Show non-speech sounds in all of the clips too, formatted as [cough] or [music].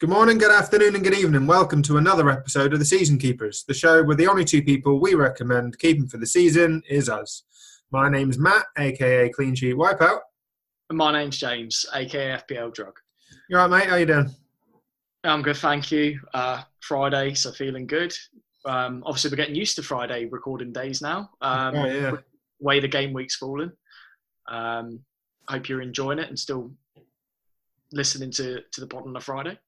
Good morning, good afternoon, and good evening. Welcome to another episode of the Season Keepers, the show where the only two people we recommend keeping for the season is us. My name's Matt, aka Clean Sheet Wipeout. And my name's James, aka FPL Drug. You alright, mate? How you doing? I'm good, thank you. Uh, Friday, so feeling good. Um, obviously, we're getting used to Friday recording days now. Um, Oh, yeah. Way the game week's fallen. Um, hope you're enjoying it and still listening to, to the pod on a Friday.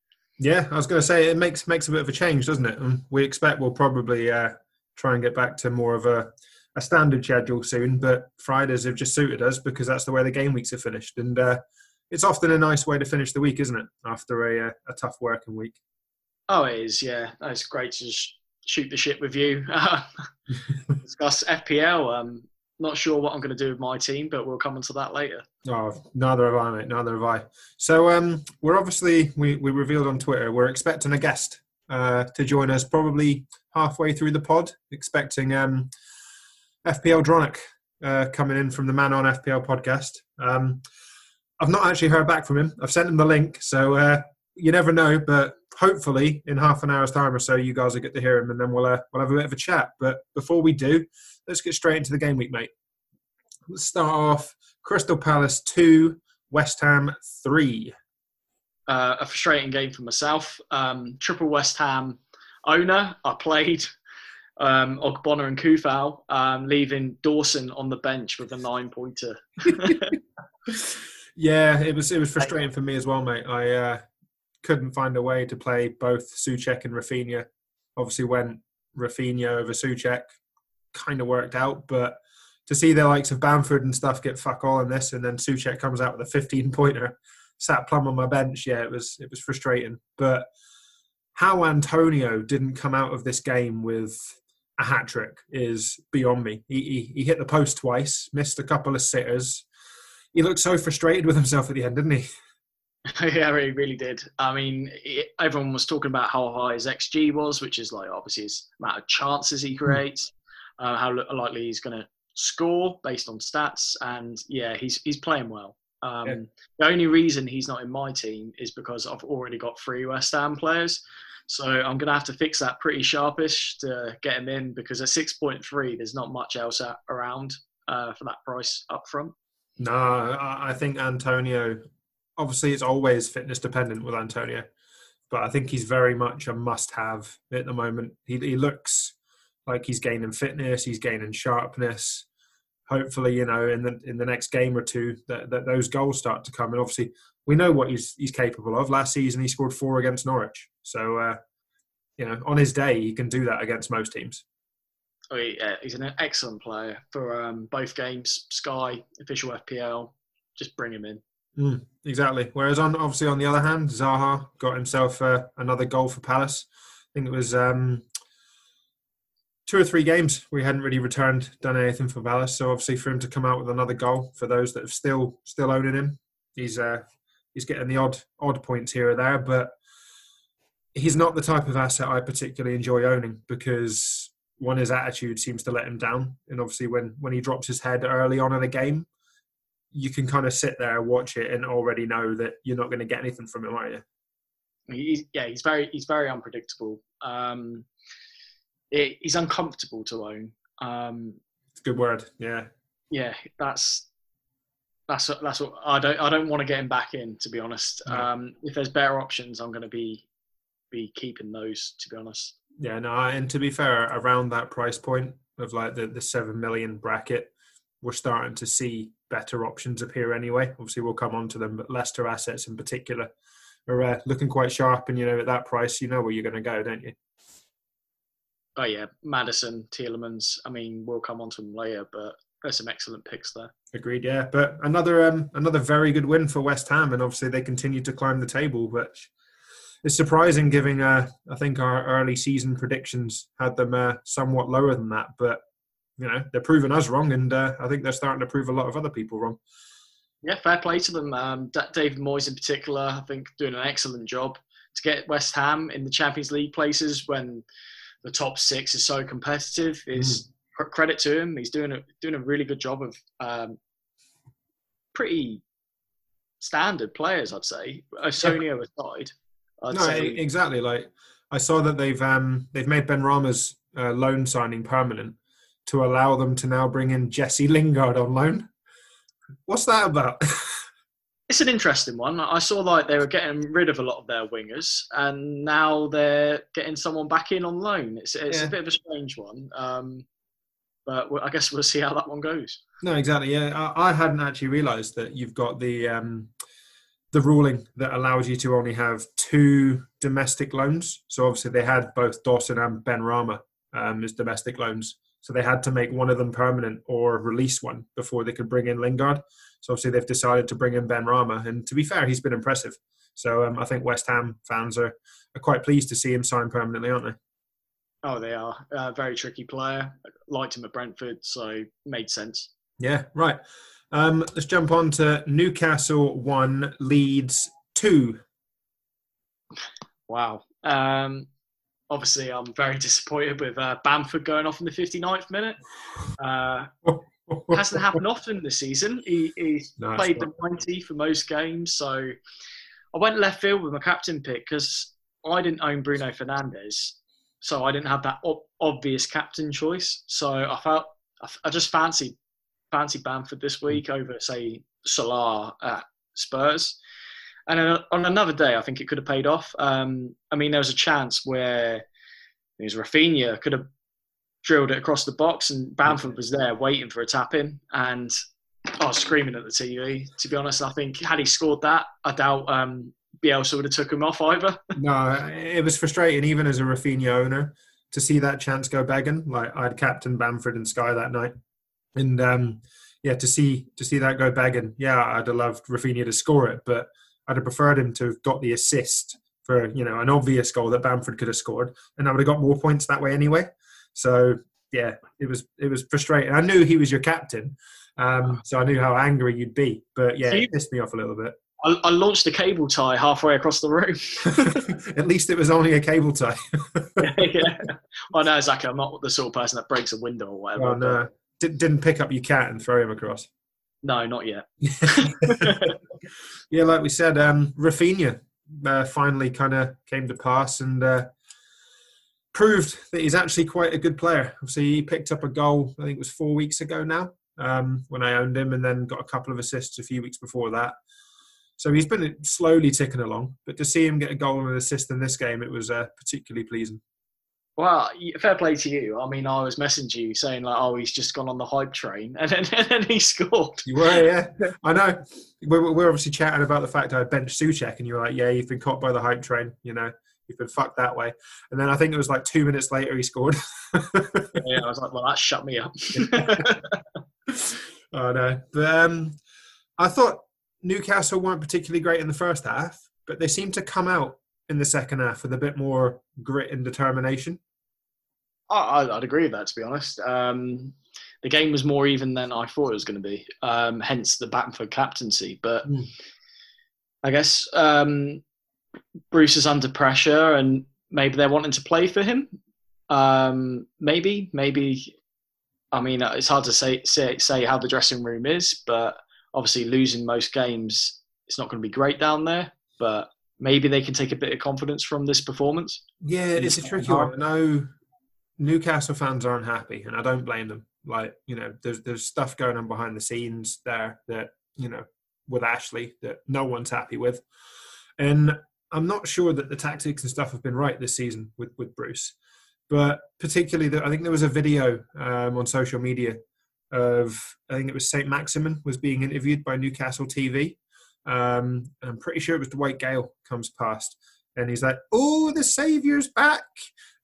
Yeah, I was going to say it makes makes a bit of a change, doesn't it? And we expect we'll probably uh, try and get back to more of a, a standard schedule soon. But Fridays have just suited us because that's the way the game weeks are finished, and uh, it's often a nice way to finish the week, isn't it? After a, uh, a tough working week. Oh, it is, yeah. It's great to just shoot the shit with you. [laughs] [laughs] Discuss FPL. Um, not sure what I'm going to do with my team, but we'll come onto that later. Oh, neither have I, mate. Neither have I. So um, we're obviously we, we revealed on Twitter we're expecting a guest uh, to join us probably halfway through the pod. Expecting um, FPL Dronuk uh, coming in from the Man on FPL podcast. Um, I've not actually heard back from him. I've sent him the link, so uh, you never know. But hopefully, in half an hour's time or so, you guys will get to hear him, and then we'll uh, we'll have a bit of a chat. But before we do, let's get straight into the game week, mate. Let's start off Crystal Palace 2, West Ham 3. uh, a frustrating game for myself. Um, triple West Ham owner. I played um, Ogbonna and Coufal, um, leaving Dawson on the bench with a nine pointer. [laughs] [laughs] Yeah, it was it was frustrating for me as well, mate. I uh, couldn't find a way to play both Soucek and Raphinha. Obviously, went Raphinha over Soucek, kind of worked out, but to see the likes of Bamford and stuff get fuck all in this, and then Soucek comes out with a 15 pointer, sat plumb on my bench. Yeah, it was it was frustrating. But how Antonio didn't come out of this game with a hat trick is beyond me. He, he he hit the post twice, missed a couple of sitters. He looked so frustrated with himself at the end, didn't he? [laughs] yeah, he really did. I mean, it, everyone was talking about how high his XG was, which is like obviously his amount of chances he creates, uh, how li- likely he's going to score based on stats, and yeah, he's he's playing well. Um, Yeah. The only reason he's not in my team is because I've already got three West Ham players. So I'm going to have to fix that pretty sharpish to get him in because at 6.3, there's not much else around uh, for that price up front. No, I think Antonio. Obviously, it's always fitness dependent with Antonio, but I think he's very much a must-have at the moment. He, he looks like he's gaining fitness, he's gaining sharpness. Hopefully, you know, in the in the next game or two, that, that those goals start to come. And obviously, we know what he's he's capable of. Last season, he scored four against Norwich. So, uh, you know, on his day, he can do that against most teams. Oh, yeah, he's an excellent player for um, both games, Sky, official FPL. Just bring him in. Mm, exactly. Whereas on obviously on the other hand, Zaha got himself uh, another goal for Palace. I think it was um, two or three games we hadn't really returned, done anything for Palace. So obviously for him to come out with another goal for those that have still still owning him, he's uh, he's getting the odd odd points here or there, but he's not the type of asset I particularly enjoy owning because one his attitude seems to let him down, and obviously when when he drops his head early on in a game, you can kind of sit there, watch it, and already know that you're not going to get anything from him, are you? He's, yeah, he's very he's very unpredictable. Um, it, he's uncomfortable to own. Um, good word. Yeah. yeah, that's that's what- that's what I don't I don't want to get him back in. To be honest, No. um, if there's better options, I'm going to be be keeping those. To be honest, Yeah, no, and to be fair, around that price point of like the, the seven million bracket, we're starting to see better options appear anyway. Obviously, we'll come on to them, but Leicester assets in particular are uh, looking quite sharp. And you know, at that price, you know where you're going to go, don't you? oh yeah, Maddison, Tielemans. I mean, we'll come on to them later, but there's some excellent picks there. Agreed. Yeah, but another um, another very good win for West Ham, and obviously they continue to climb the table, which is surprising, given uh, I think our early season predictions had them uh, somewhat lower than that. But you know they're proving us wrong, and uh, I think they're starting to prove a lot of other people wrong. Yeah, fair play to them. Um, Da- David Moyes, in particular, I think doing an excellent job to get West Ham in the Champions League places when the top six is so competitive. Is cr- credit to him. He's doing a doing a really good job of um, pretty standard players, I'd say. Osonio aside, I'd no, say exactly. Like I saw that they've um they've made Benrahma's uh, loan signing permanent to allow them to now bring in Jesse Lingard on loan. What's that about? [laughs] it's an interesting one. I saw like they were getting rid of a lot of their wingers, and now they're getting someone back in on loan. It's it's Yeah. a bit of a strange one, um, but I guess we'll see how that one goes. no, exactly. Yeah, I, I hadn't actually realised that you've got the um the ruling that allows you to only have two domestic loans. So obviously they had both Dawson and Benrahma um, as domestic loans. So they had to make one of them permanent or release one before they could bring in Lingard. So obviously they've decided to bring in Benrahma, and to be fair, he's been impressive. So um, I think West Ham fans are, are quite pleased to see him sign permanently, aren't they? Oh, they are a very tricky player. Liked him at Brentford, so made sense. Yeah, right. Um, let's jump on to Newcastle one, Leeds two. Wow. Um, obviously, I'm very [laughs] disappointed with uh, Bamford going off in the 59th minute. Uh, [laughs] hasn't happened often this season. He, he's No, played the 90 for most games. So I went left field with my captain pick because I didn't own Bruno Fernandes. So I didn't have that ob- obvious captain choice. So I felt I, f- I just fancied fancied Bamford this week over say Salah at Spurs. And on another day, I think it could have paid off. Um, I mean, there was a chance where it was Raphinha could have drilled it across the box, and Bamford was there waiting for a tap in, and I was screaming at the TV. To be honest, I think had he scored that, I doubt um, Bielsa would have took him off either. No, it was frustrating, even as a Raphinha owner, to see that chance go begging. Like I had captain Bamford and Sky that night, and um, yeah, to see to see that go begging. Yeah, I'd have loved Raphinha to score it, but I'd have preferred him to have got the assist for you know an obvious goal that Bamford could have scored, and I would have got more points that way anyway. So yeah, it was it was frustrating. I knew he was your captain, um, so I knew how angry you'd be. But yeah, it pissed me off a little bit. I, I launched a cable tie halfway across the room. [laughs] [laughs] At least it was only a cable tie. yeah. [laughs] I know exactly. I'm not the sort of person that breaks a window or whatever. Oh no! Did, didn't pick up your cat and throw him across. no, not yet. Yeah, like we said, um, Raphinha uh, finally kind of came to pass and uh, proved that he's actually quite a good player. Obviously, he picked up a goal. I think it was four weeks ago now um, when I owned him, and then got a couple of assists a few weeks before that. So he's been slowly ticking along. But to see him get a goal and an assist in this game, it was uh, particularly pleasing. Well, fair play to you. I mean, I was messaging you saying like, "Oh, he's just gone on the hype train," [laughs] and then, and then he scored. You were, yeah. I know. We're, we're obviously chatting about the fact I benched Soucek, and you were like, "Yeah, you've been caught by the hype train. You know, you've been fucked that way." And then I think it was like two minutes later he scored. [laughs] yeah, I was like, "Well, that shut me up." [laughs] oh no! But, um, I thought Newcastle weren't particularly great in the first half, but they seemed to come out in the second half with a bit more grit and determination. I, I'd agree with that. To be honest, um, the game was more even than I thought it was going to be. Um, hence the Bamford captaincy. But Mm. I guess um, Bruce is under pressure, and maybe they're wanting to play for him. Um, maybe, maybe. I mean, it's hard to say, say say how the dressing room is, but obviously losing most games, it's not going to be great down there. But maybe they can take a bit of confidence from this performance. Yeah, it's a tricky one. I know Newcastle fans aren't happy, and I don't blame them. Like, you know, there's there's stuff going on behind the scenes there that you know with Ashley that no one's happy with, and I'm not sure that the tactics and stuff have been right this season with with Bruce. But particularly, the, I think there was a video um, on social media of I think it was Saint Maximin was being interviewed by Newcastle TV. Um, and I'm pretty sure it was Dwight Gayle comes past, and he's like, "Oh, the savior's back!"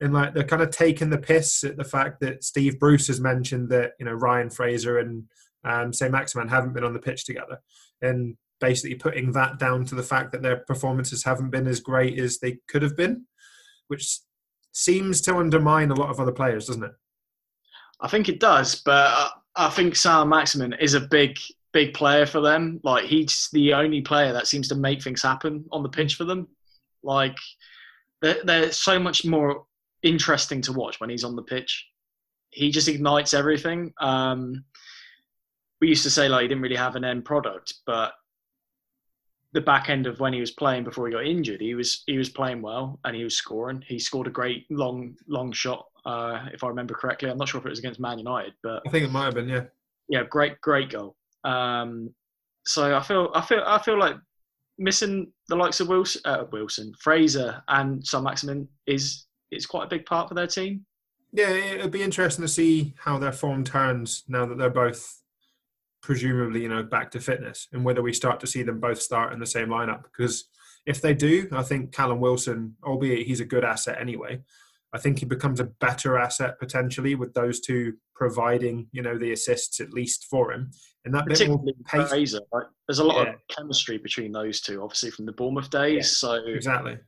And like they're kind of taking the piss at the fact that Steve Bruce has mentioned that you know Ryan Fraser and um, Saint Maximin haven't been on the pitch together, and basically putting that down to the fact that their performances haven't been as great as they could have been, which seems to undermine a lot of other players, doesn't it? I think it does, but I, I think Saint Maximin is a big, big player for them. Like he's the only player that seems to make things happen on the pitch for them. Like they're, they're so much more interesting to watch when he's on the pitch. He just ignites everything. Um, we used to say like he didn't really have an end product, but the back end of when he was playing before he got injured, he was he was playing well and he was scoring. He scored a great long long shot, uh, if I remember correctly. I'm not sure if it was against Man United, but I think it might have been. Yeah, yeah, great great goal. Um, so I feel I feel I feel like missing the likes of Wilson, uh, Wilson, Fraser, and Saint Maximin is it's quite a big part for their team. Yeah, it'd be interesting to see how their form turns now that they're both presumably, you know, back to fitness, and whether we start to see them both start in the same lineup. Because if they do, I think Callum Wilson, albeit he's a good asset anyway, I think he becomes a better asset potentially with those two providing, you know, the assists at least for him. And that particularly pace, Fraser, right? There's a lot yeah. of chemistry between those two, obviously from the Bournemouth days. Yeah, so exactly,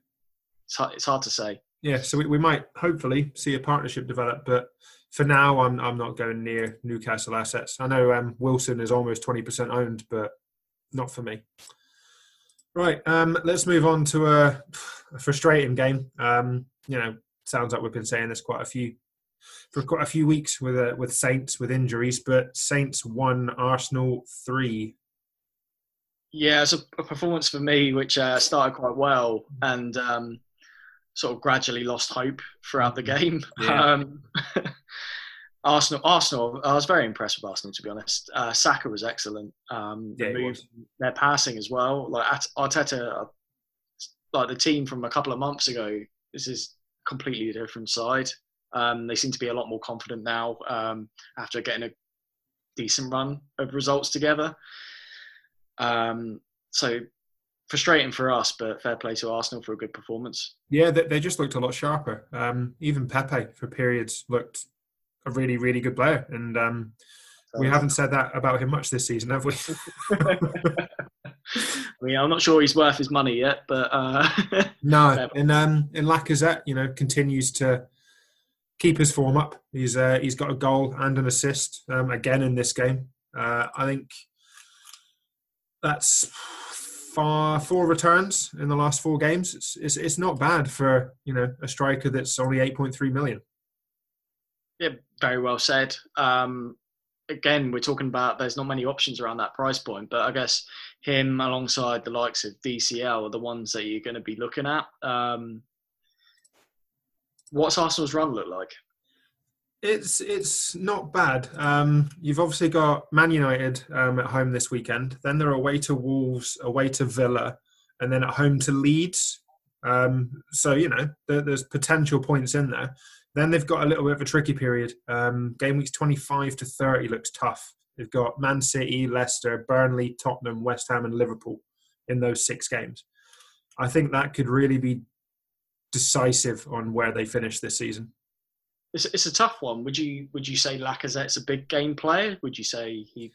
it's hard, it's hard to say. Yeah, so we, we might hopefully see a partnership develop, but for now, I'm I'm not going near Newcastle assets. I know um, Wilson is almost 20% owned, but not for me. Right, um, let's move on to a, a frustrating game. Um, you know, sounds like we've been saying this quite a few for quite a few weeks with uh, with Saints with injuries, but Saints won, Arsenal three. Yeah, it's a, a performance for me which uh, started quite well and um, sort of gradually lost hope throughout the game. [laughs] Yeah. Um, [laughs] Arsenal, Arsenal. I was very impressed with Arsenal to be honest. Uh, Saka was excellent. Um, yeah, their passing as well. Like Arteta, like the team from a couple of months ago. This is completely different side. Um, they seem to be a lot more confident now um, after getting a decent run of results together. Um, so frustrating for us, but fair play to Arsenal for a good performance. Yeah, they, they just looked a lot sharper. Um, even Pepe for periods looked a really, really good player, and um, we haven't said that about him much this season, have we? [laughs] [laughs] I mean, I'm not sure he's worth his money yet, but uh, [laughs] no. And um, and Lacazette, you know, continues to keep his form up. He's uh, he's got a goal and an assist um, again in this game. Uh, I think that's far four returns in the last four games. It's, it's it's not bad for you know a striker that's only eight point three million. Yeah, very well said. Um, again, we're talking about there's not many options around that price point, but I guess him alongside the likes of DCL are the ones that you're going to be looking at. Um, what's Arsenal's run look like? It's it's not bad. Um, you've obviously got Man United um, at home this weekend. Then they're away to Wolves, away to Villa, and then at home to Leeds. Um, so you know there, there's potential points in there. Then they've got a little bit of a tricky period. Um, game weeks 25 to 30 looks tough. They've got Man City, Leicester, Burnley, Tottenham, West Ham, and Liverpool in those six games. I think that could really be decisive on where they finish this season. It's, it's a tough one. Would you would you say Lacazette's a big game player? Would you say he?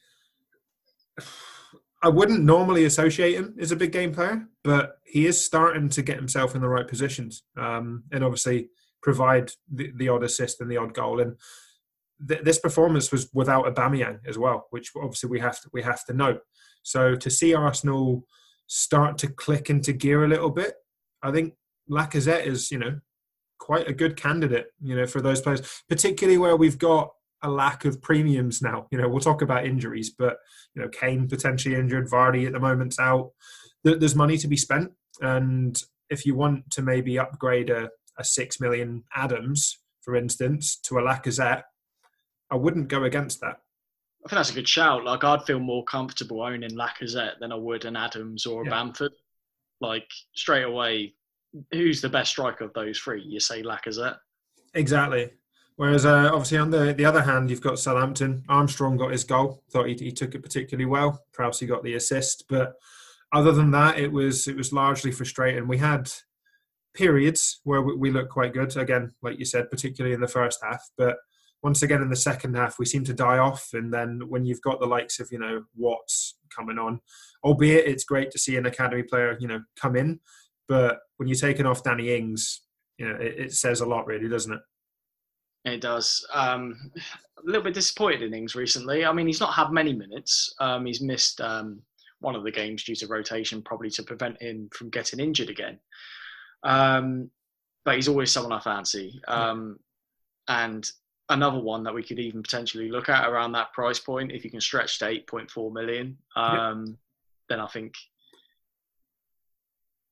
[sighs] I wouldn't normally associate him as a big game player, but he is starting to get himself in the right positions, um, and obviously provide the, the, odd assist and the odd goal. And th- this performance was without Aubameyang as well, which obviously we have to, we have to note. So to see Arsenal start to click into gear a little bit, I think Lacazette is, you know, quite a good candidate, you know, for those players, particularly where we've got a lack of premiums now. You know, we'll talk about injuries, but you know, Kane potentially injured, Vardy at the moment's out. There's money to be spent, and if you want to maybe upgrade a, a six million Adams, for instance, to a Lacazette, I wouldn't go against that. I think that's a good shout. Like I'd feel more comfortable owning Lacazette than I would an Adams or a yeah. Bamford. Like straight away, who's the best striker of those three? You say Lacazette. Exactly. Whereas uh, obviously on the, the other hand, you've got Southampton. Armstrong got his goal. Thought he, he took it particularly well. Prowsey got the assist, but other than that, it was it was largely frustrating. We had periods where we, we looked quite good. Again, like you said, particularly in the first half, but once again in the second half we seem to die off and then when you've got the likes of you know watts coming on albeit it's great to see an academy player you know come in but when you're taking off Danny Ings, you know, it, it says a lot, really, doesn't it? It does. Um, a little bit disappointed in Ings recently. I mean, he's not had many minutes. Um, he's missed um, one of the games due to rotation, probably to prevent him from getting injured again. Um, but he's always someone I fancy. Um, and another one that we could even potentially look at around that price point, if you can stretch to 8.4 million, um, then I think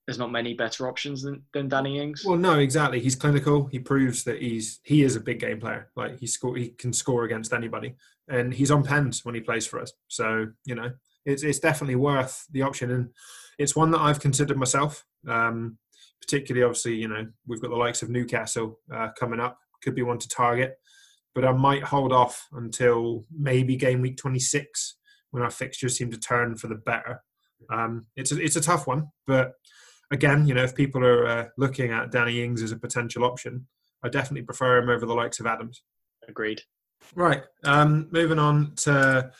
there's not many better options than, than Danny Ings. Well, no, exactly. He's clinical. He proves that he's he is a big game player. Like he score, he can score against anybody, and he's on pens when he plays for us. So you know, it's it's definitely worth the option, and it's one that I've considered myself. Um, particularly, obviously, you know, we've got the likes of Newcastle uh, coming up. Could be one to target, but I might hold off until maybe game week 26 when our fixtures seem to turn for the better. Um, it's a, it's a tough one, but again, you know, if people are uh, looking at Danny Ings as a potential option, I definitely prefer him over the likes of Adams. Agreed. Right. Um, moving on to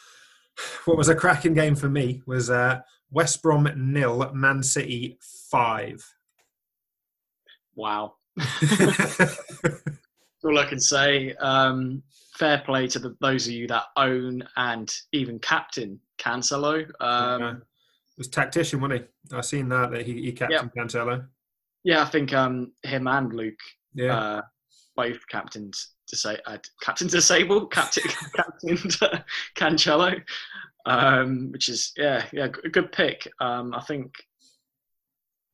what was a cracking game for me was uh, West Brom nil, Man City five. Wow. [laughs] [laughs] all I can say. Um, fair play to the, those of you that own and even captain Cancelo. Um, yeah. was tactician, wasn't he? I've seen that that he, he captained yeah. Cancelo. Yeah, I think um, him and Luke, yeah, uh, both captained to say uh, captain disabled, captain [laughs] captain Cancelo, um, which is yeah yeah a good pick. Um, I think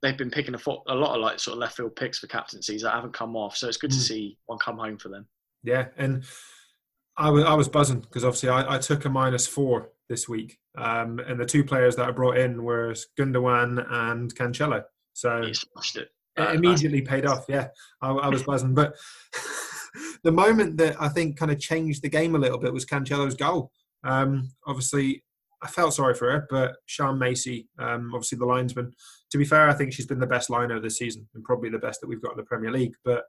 they've been picking a, a, lot of like sort of left field picks for captaincies that haven't come off. So it's good mm. to see one come home for them. Yeah, and I was I was buzzing because obviously I, I, took a minus four this week, um, and the two players that I brought in were Gundogan and Cancelo. So. It uh, immediately paid off. Yeah, I, I was buzzing, but [laughs] the moment that I think kind of changed the game a little bit was Cancelo's goal. Um, obviously, I felt sorry for her, but Sian Massey, um, obviously the linesman, to be fair, I think she's been the best liner this season and probably the best that we've got in the Premier League. But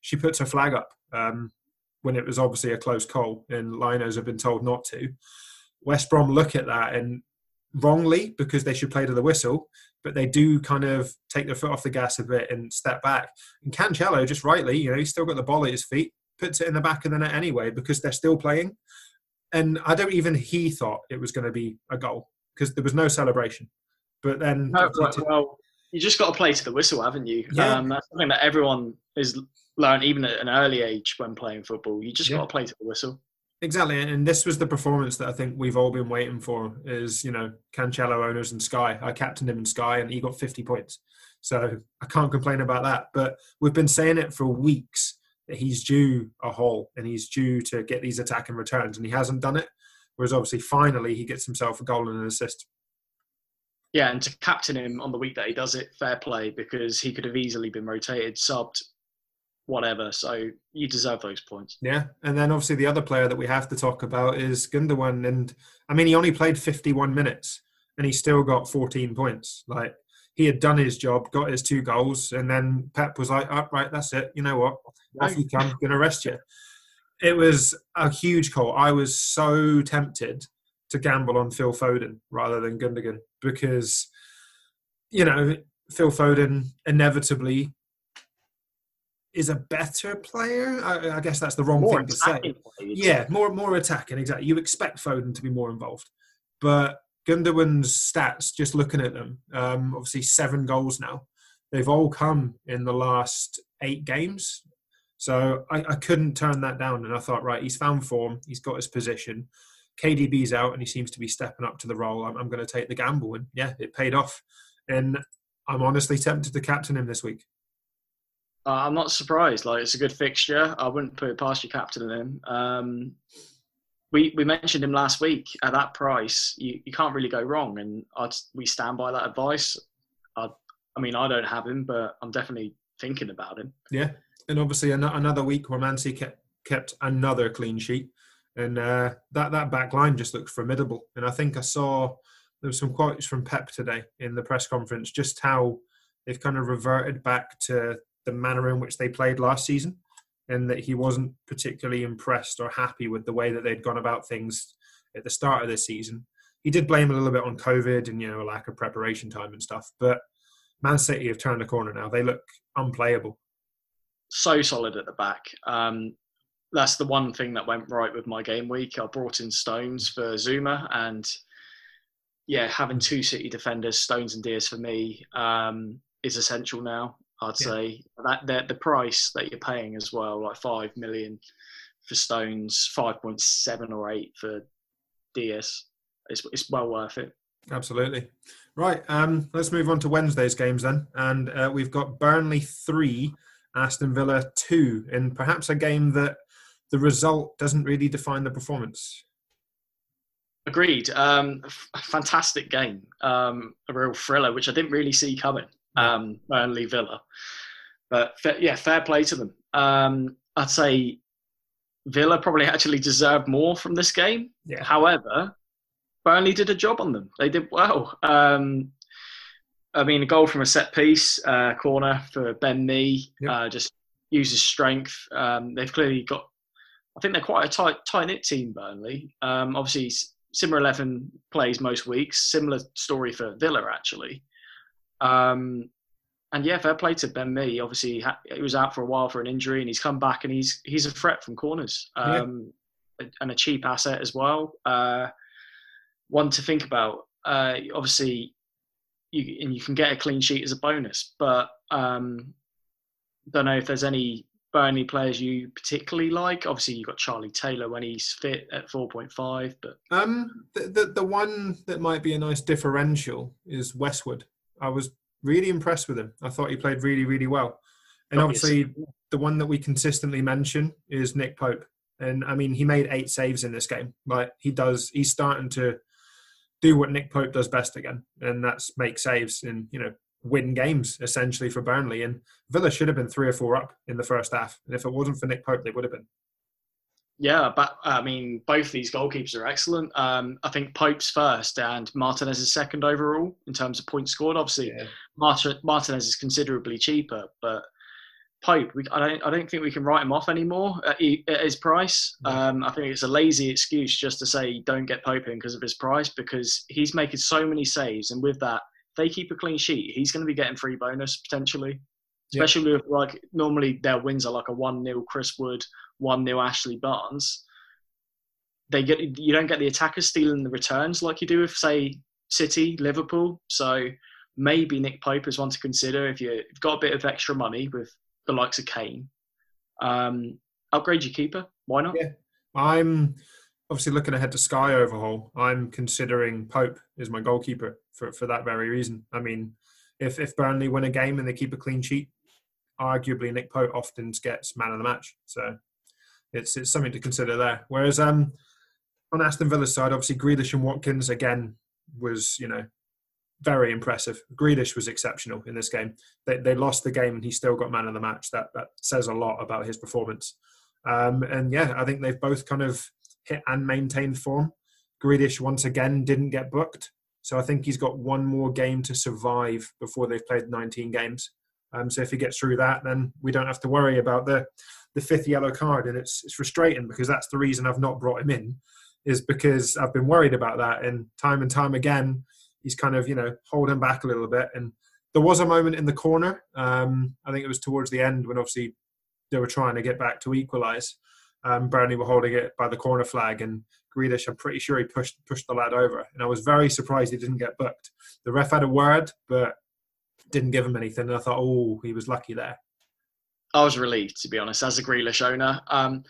she puts her flag up um, when it was obviously a close call, and liners have been told not to. West Brom look at that and wrongly because they should play to the whistle, but they do kind of take their foot off the gas a bit and step back. And Cancelo, just rightly, you know, he's still got the ball at his feet, puts it in the back of the net anyway because they're still playing. And I don't even he thought it was going to be a goal because there was no celebration. But then, no, well, you just got to play to the whistle, haven't you? Yeah. Um, that's something that everyone is learned even at an early age when playing football. You just yeah. got to play to the whistle. Exactly, and this was the performance that I think we've all been waiting for. Is you know Cancelo owners and Sky. I captained him in Sky, and he got 50 points. So I can't complain about that. But we've been saying it for weeks that he's due a haul and he's due to get these attacking returns, and he hasn't done it. Whereas obviously, finally, he gets himself a goal and an assist. Yeah, and to captain him on the week that he does it, fair play because he could have easily been rotated, subbed, whatever. So you deserve those points. Yeah, and then obviously the other player that we have to talk about is Gundogan, and I mean he only played 51 minutes and he still got 14 points. Like he had done his job, got his two goals, and then Pep was like, "Up, oh, right, that's it. You know what? Off you come. Going to rest you." It was a huge call. I was so tempted to gamble on Phil Foden rather than Gundogan because, you know, Phil Foden inevitably is a better player. I, I guess that's the wrong more thing to say. Yeah, more more attacking. Exactly. You expect Foden to be more involved, but Gundogan's stats, just looking at them, um, obviously seven goals now. They've all come in the last eight games. So I, I, couldn't turn that down. And I thought, right, he's found form. He's got his position. KDB's out and he seems to be stepping up to the role. I'm, I'm going to take the gamble. And yeah, it paid off. And I'm honestly tempted to captain him this week. Uh, I'm not surprised. Like it's a good fixture. I wouldn't put it past you captaining him. Um, we we mentioned him last week at that price. You, you can't really go wrong, and I'd, we stand by that advice. i I mean, I don't have him, but I'm definitely thinking about him. Yeah, and obviously another week where Mancy kept kept another clean sheet, and uh, that that back line just looks formidable. And I think I saw there was some quotes from Pep today in the press conference, just how they've kind of reverted back to the manner in which they played last season and that he wasn't particularly impressed or happy with the way that they'd gone about things at the start of this season. He did blame a little bit on COVID and you know a lack of preparation time and stuff, but Man City have turned the corner now. They look unplayable. So solid at the back. Um, that's the one thing that went right with my game week. I brought in Stones for Zouma, and yeah, having two City defenders, Stones and Dias for me, um, is essential now. I'd yeah. say that the, the price that you're paying as well, like five million for Stones, five point seven or eight for Dias, it's, it's well worth it. Absolutely. Right. Um, let's move on to Wednesday's games then. And uh, we've got Burnley 3, Aston Villa 2, in perhaps a game that the result doesn't really define the performance. Agreed. Um, fantastic game. Um, a real thriller, which I didn't really see coming. Um, Burnley Villa, but yeah, fair play to them. Um, I'd say Villa probably actually deserved more from this game. Yeah. However, Burnley did a job on them. They did well. Um, I mean, a goal from a set piece, uh, corner for Ben Mee, Yep. uh, just uses strength. Um, they've clearly got, I think they're quite a tight, tight knit team, Burnley. Um, obviously, s- Simmer 11 plays most weeks. Similar story for Villa, actually. Um, and yeah, fair play to Ben Mee. Obviously, he, was out for a while for an injury, and he's come back, and he's he's a threat from corners, Yeah. um, and a cheap asset as well. Uh, one to think about. Uh, obviously, you and you can get a clean sheet as a bonus, but um, don't know if there's any Burnley players you particularly like. Obviously, you've got Charlie Taylor when he's fit at 4.5, but Um, the, the the one that might be a nice differential is Westwood. I was really impressed with him. I thought he played really really well. And Obviously. obviously, the one that we consistently mention is Nick Pope. And I mean, he made eight saves in this game. Like he does, he's starting to do what Nick Pope does best again, and that's make saves and you know win games essentially for Burnley. And Villa should have been three or four up in the first half, and if it wasn't for Nick Pope, they would have been. Yeah, but I mean, both these goalkeepers are excellent. Um, I think Pope's first and Martinez is second overall in terms of points scored. Obviously, Martin, Martinez is considerably cheaper, but Pope, we, I don't, I don't think we can write him off anymore at, at his price. Um, I think it's a lazy excuse just to say don't get Pope in because of his price, because he's making so many saves, and with that, they keep a clean sheet, he's going to be getting free bonus potentially. Yeah. Especially with like normally their wins are like a one 0 Chris Wood, one 0 Ashley Barnes. They get you don't get the attackers stealing the returns like you do with say City, Liverpool. So maybe Nick Pope is one to consider if you- you've got a bit of extra money with the likes of Kane. Um, upgrade your keeper. Why not? Yeah. I'm obviously looking ahead to Sky overhaul. I'm considering Pope as my goalkeeper for, for that very reason. I mean, if if Burnley win a game and they keep a clean sheet, arguably Nick Pope often gets man of the match. So it's it's something to consider there. Whereas um on Aston Villa's side, obviously Grealish and Watkins again was you know very impressive. Grealish was exceptional in this game. They, they lost the game and he still got man of the match. That that says a lot about his performance. Um, and yeah, I think they've both kind of hit and maintained form. Grealish once again didn't get booked, so I think he's got one more game to survive before they've played 19 games. Um, so if he gets through that, then we don't have to worry about the the fifth yellow card, and it's it's frustrating because that's the reason I've not brought him in, is because I've been worried about that, and time and time again he's kind of you know holding back a little bit. And there was a moment in the corner, um, I think it was towards the end when obviously they were trying to get back to equalise. Um, Burnley were holding it by the corner flag, and Grealish, I'm pretty sure he pushed pushed the lad over, and I was very surprised he didn't get booked. The ref had a word, but didn't give him anything. And I thought, oh, he was lucky there. I was relieved, to be honest, as a Grealish owner. Um,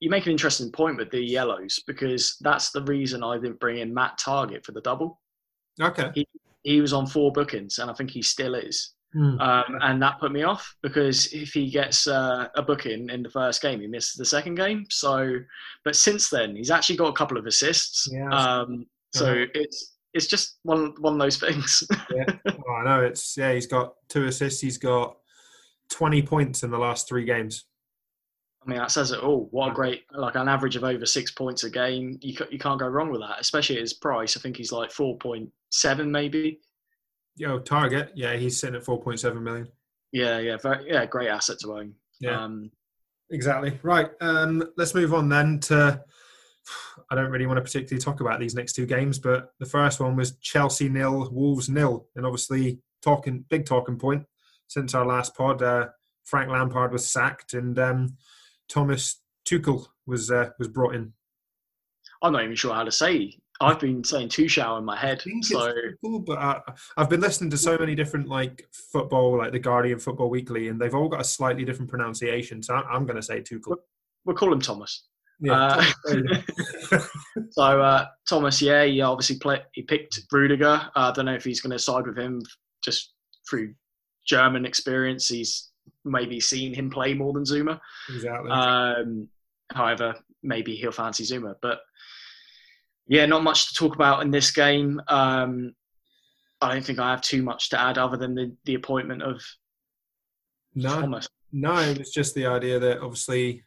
you make an interesting point with the yellows because that's the reason I didn't bring in Matt Targett for the double. Okay. He was on four bookings, and I think he still is. Hmm. Um, and that put me off because if he gets uh, a booking in the first game, he misses the second game. So, but since then, he's actually got a couple of assists. Yeah. Um, so Uh-huh. it's it's just one one of those things. [laughs] Oh, I know it's yeah. He's got two assists. He's got 20 points in the last three games. I mean, that says it all. What a great, like an average of over six points a game. You, you can't go wrong with that, especially at his price. I think he's like 4.7 maybe. Yo, Targett. Yeah, he's sitting at 4.7 million. Yeah, yeah, very, yeah, great asset to own. Yeah. Um, Exactly. Right. Um, let's move on then to. I don't really want to particularly talk about these next two games, but the first one was Chelsea nil, Wolves nil, and obviously talking big talking point since our last pod. Uh, Frank Lampard was sacked, and um, Thomas Tuchel was uh, was brought in. I'm not even sure how to say. I've been saying Tuchel in my head. So but I, I've been listening to so many different like football, like the Guardian Football Weekly, and they've all got a slightly different pronunciation. So I'm, I'm going to say Tuchel. we'll call him Thomas. Yeah. Uh, [laughs] so uh, Thomas, yeah, he obviously play, he picked Rudiger. Uh, I don't know if he's going to side with him just through German experience. He's maybe seen him play more than Zouma. Exactly. Um, however, maybe he'll fancy Zouma, but yeah, not much to talk about in this game. Um, I don't think I have too much to add other than the, the appointment of no, Thomas. No, it was just the idea that obviously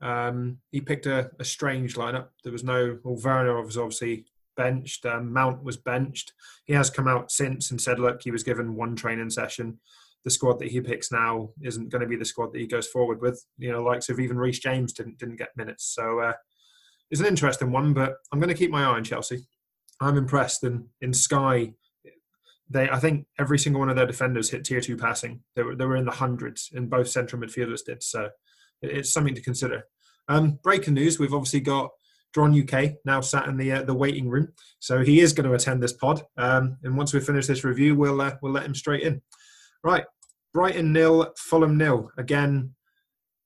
um, he picked a, a, strange lineup. There was no, well, Werner was obviously benched. Um, Mount was benched. He has come out since and said, look, he was given one training session. The squad that he picks now isn't going to be the squad that he goes forward with. You know, likes of even Reece James didn't didn't get minutes. So uh, it's an interesting one, but I'm going to keep my eye on Chelsea. I'm impressed. And in Sky, they I think every single one of their defenders hit tier two passing. They were they were in the hundreds, and both central midfielders did. So it's something to consider. Um, breaking news: We've obviously got Dronuk now sat in the uh, the waiting room, so he is going to attend this pod. Um, and once we finish this review, we'll uh, we'll let him straight in. Right, Brighton nil, Fulham nil. Again,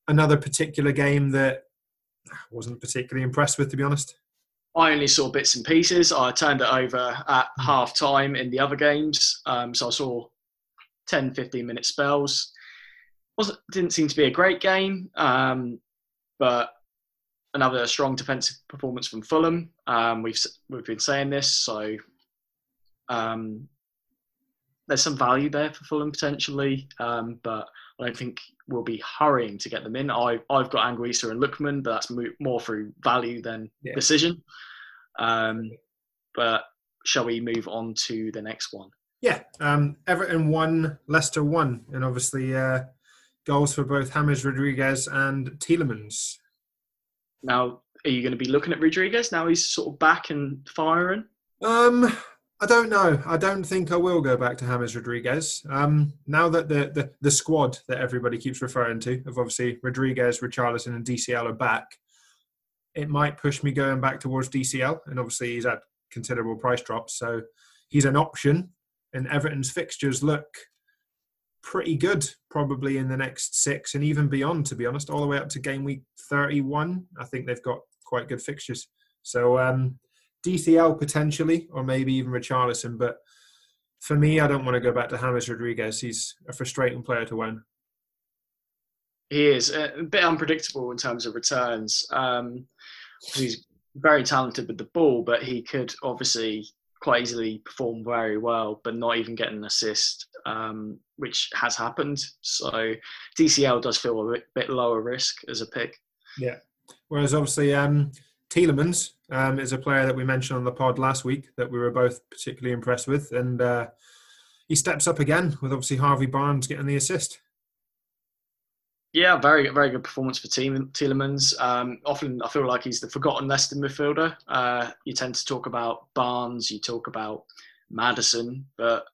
another particular game that wasn't particularly impressed with, to be honest. I only saw bits and pieces. I turned it over at hmm. half time in the other games. Um, so I saw 10, 15 minute spells. Wasn't, didn't seem to be a great game, um, but another strong defensive performance from Fulham. Um, we've, we've been saying this, so um, there's some value there for Fulham potentially, um, but I don't think we'll be hurrying to get them in. I, I've got Anguissa and Lookman, but that's more through value than yeah. decision. Um, but shall we move on to the next one? Yeah, um, Everton won, Leicester won, and obviously uh, goals for both James Rodriguez and Tielemans. Now, are you going to be looking at Rodriguez now? He's sort of back and firing. Um, I don't know. I don't think I will go back to James Rodriguez. Um, now that the, the, the squad that everybody keeps referring to, of obviously Rodriguez, Richarlison, and DCL are back, it might push me going back towards DCL. And obviously, he's had considerable price drops, so he's an option. And Everton's fixtures look pretty good, probably in the next six and even beyond. To be honest, all the way up to game week thirty-one, I think they've got quite good fixtures. So um, DCL potentially, or maybe even Richarlison. But for me, I don't want to go back to James Rodriguez. He's a frustrating player to win. He is a bit unpredictable in terms of returns. Um, he's very talented with the ball, but he could obviously quite easily perform very well, but not even get an assist, um, which has happened. So DCL does feel a bit, bit lower risk as a pick. Yeah. Whereas obviously um, Tielemans um, is a player that we mentioned on the pod last week that we were both particularly impressed with, and uh, he steps up again with obviously Harvey Barnes getting the assist. Yeah, very very good performance for Tielemans. Um, often I feel like he's the forgotten Leicester midfielder. Uh, you tend to talk about Barnes, you talk about Maddison, but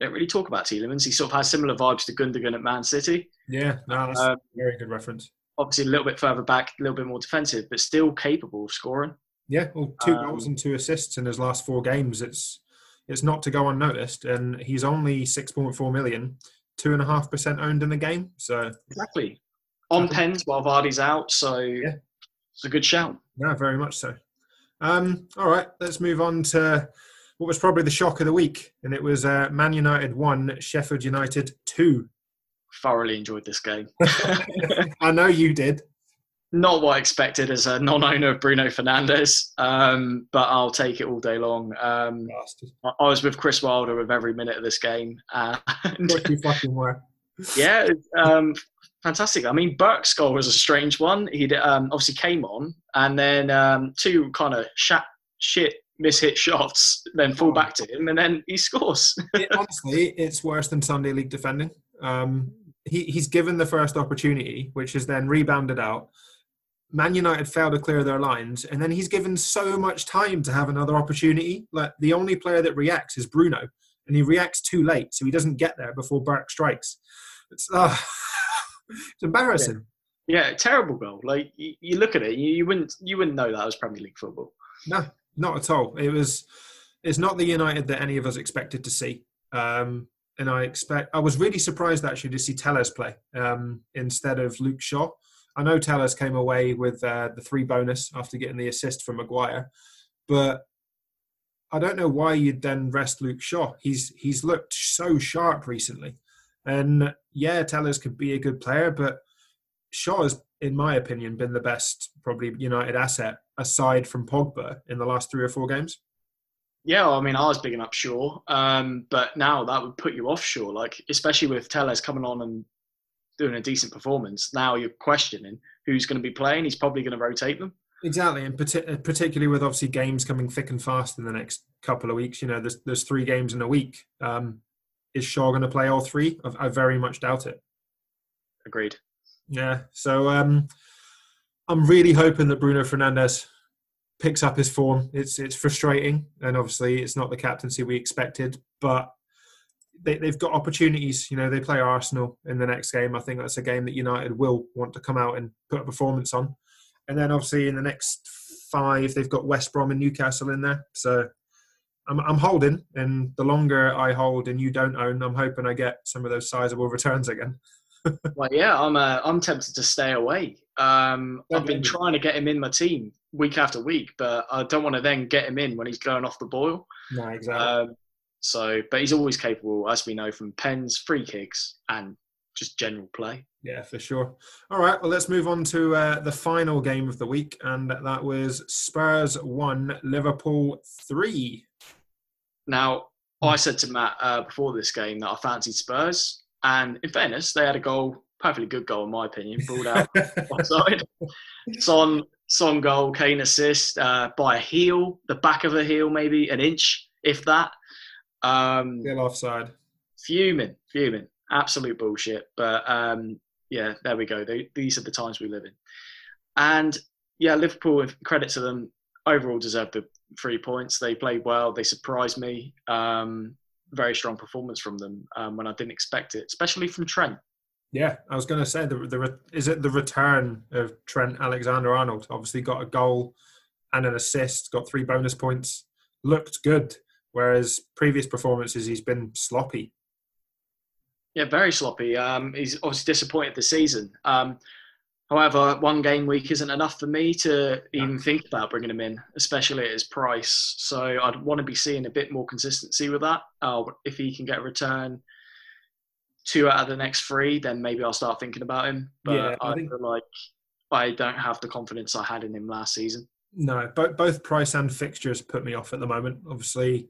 don't really talk about Tielemans. He sort of has similar vibes to Gundogan at Man City. Yeah, no, that's um, a very good reference. Obviously, a little bit further back, a little bit more defensive, but still capable of scoring. Yeah, well, two um, goals and two assists in his last four games. It's it's not to go unnoticed, and he's only six point four million, two and a half percent owned in the game. So exactly on pens while Vardy's out. So yeah, it's a good shout. Yeah, very much so. Um, all right, let's move on to what was probably the shock of the week, and it was uh, Man United one, Sheffield United two. Thoroughly enjoyed this game. [laughs] [laughs] I know you did not what I expected as a non-owner of Bruno Fernandes, um, but I'll take it all day long. Um, I was with Chris Wilder with every minute of this game. And, you fucking [laughs] were. yeah, um, fantastic. I mean, Burke's goal was a strange one. He um, obviously came on, and then um, two kind of shit miss-hit shots, then fall back to him, and then he scores. it, honestly, it's worse than Sunday league defending. Um, he, he's given the first opportunity, which is then rebounded out Man United fail to clear their lines, and then he's given so much time to have another opportunity. Like the only player that reacts is Bruno, and he reacts too late, so he doesn't get there before Burke strikes. It's uh, [laughs] it's embarrassing. Yeah. yeah. terrible goal. Like you, you look at it, you, you, wouldn't you wouldn't know that was Premier League football. No, not at all. It was. It's not the United that any of us expected to see. Um, and I expect I was really surprised actually to see Telles play um, instead of Luke Shaw. I know Telles came away with uh, the three bonus after getting the assist from Maguire, but I don't know why you'd then rest Luke Shaw. He's he's looked so sharp recently, and yeah, Telles could be a good player, but Shaw has, in my opinion, been the best probably United asset aside from Pogba in the last three or four games. Yeah, I mean, I was bigging up Shaw, um, but now that would put you off Shaw, like especially with Telles coming on and doing a decent performance. Now you're questioning who's going to be playing. He's probably going to rotate them. Exactly, and particularly with obviously games coming thick and fast in the next couple of weeks. You know, there's there's three games in a week. Um, is Shaw going to play all three? I, I, very much doubt it. Agreed. Yeah, so um, I'm really hoping that Bruno Fernandes picks up his form. It's it's frustrating, and obviously it's not the captaincy we expected, but they, they've got opportunities. You know, they play Arsenal in the next game. I think that's a game that United will want to come out and put a performance on. And then obviously in the next five, they've got West Brom and Newcastle in there. So I'm, I'm holding, and the longer I hold and you don't own, I'm hoping I get some of those sizable returns again. [laughs] well, yeah, I'm uh, I'm tempted to stay away. Um, I've been trying to get him in my team week after week, but I don't want to then get him in when he's going off the boil. No, exactly. Um, so, but he's always capable, as we know, from pens, free kicks, and just general play. Yeah, for sure. All right, well, let's move on to uh, the final game of the week, and that was Spurs 1, Liverpool 3. Now, I said to Matt uh, before this game that I fancied Spurs, and in fairness, they had a goal, perfectly good goal in my opinion, brought out [laughs] offside. Son, Son goal, Kane assist uh, by a heel, the back of a heel, maybe an inch, if that. Um, Still offside. Fuming, fuming, absolute bullshit. But um, yeah, there we go. They, these are the times we live in. And yeah, Liverpool, credit to them, overall deserved the three points. They played well. They surprised me. Um, very strong performance from them um, when I didn't expect it, especially from Trent. Yeah, I was going to say the, the is it the return of Trent Alexander Arnold? Obviously, got a goal and an assist, got three bonus points, looked good. Whereas previous performances, he's been sloppy. Yeah, very sloppy. Um, he's obviously disappointed this season. Um, however, one game week isn't enough for me to even think about bringing him in, especially at his price. So I'd want to be seeing a bit more consistency with that. Uh, if he can get a return two out of the next three, then maybe I'll start thinking about him. But yeah, I, I think... feel like I don't have the confidence I had in him last season. No, both both price and fixtures put me off at the moment. Obviously,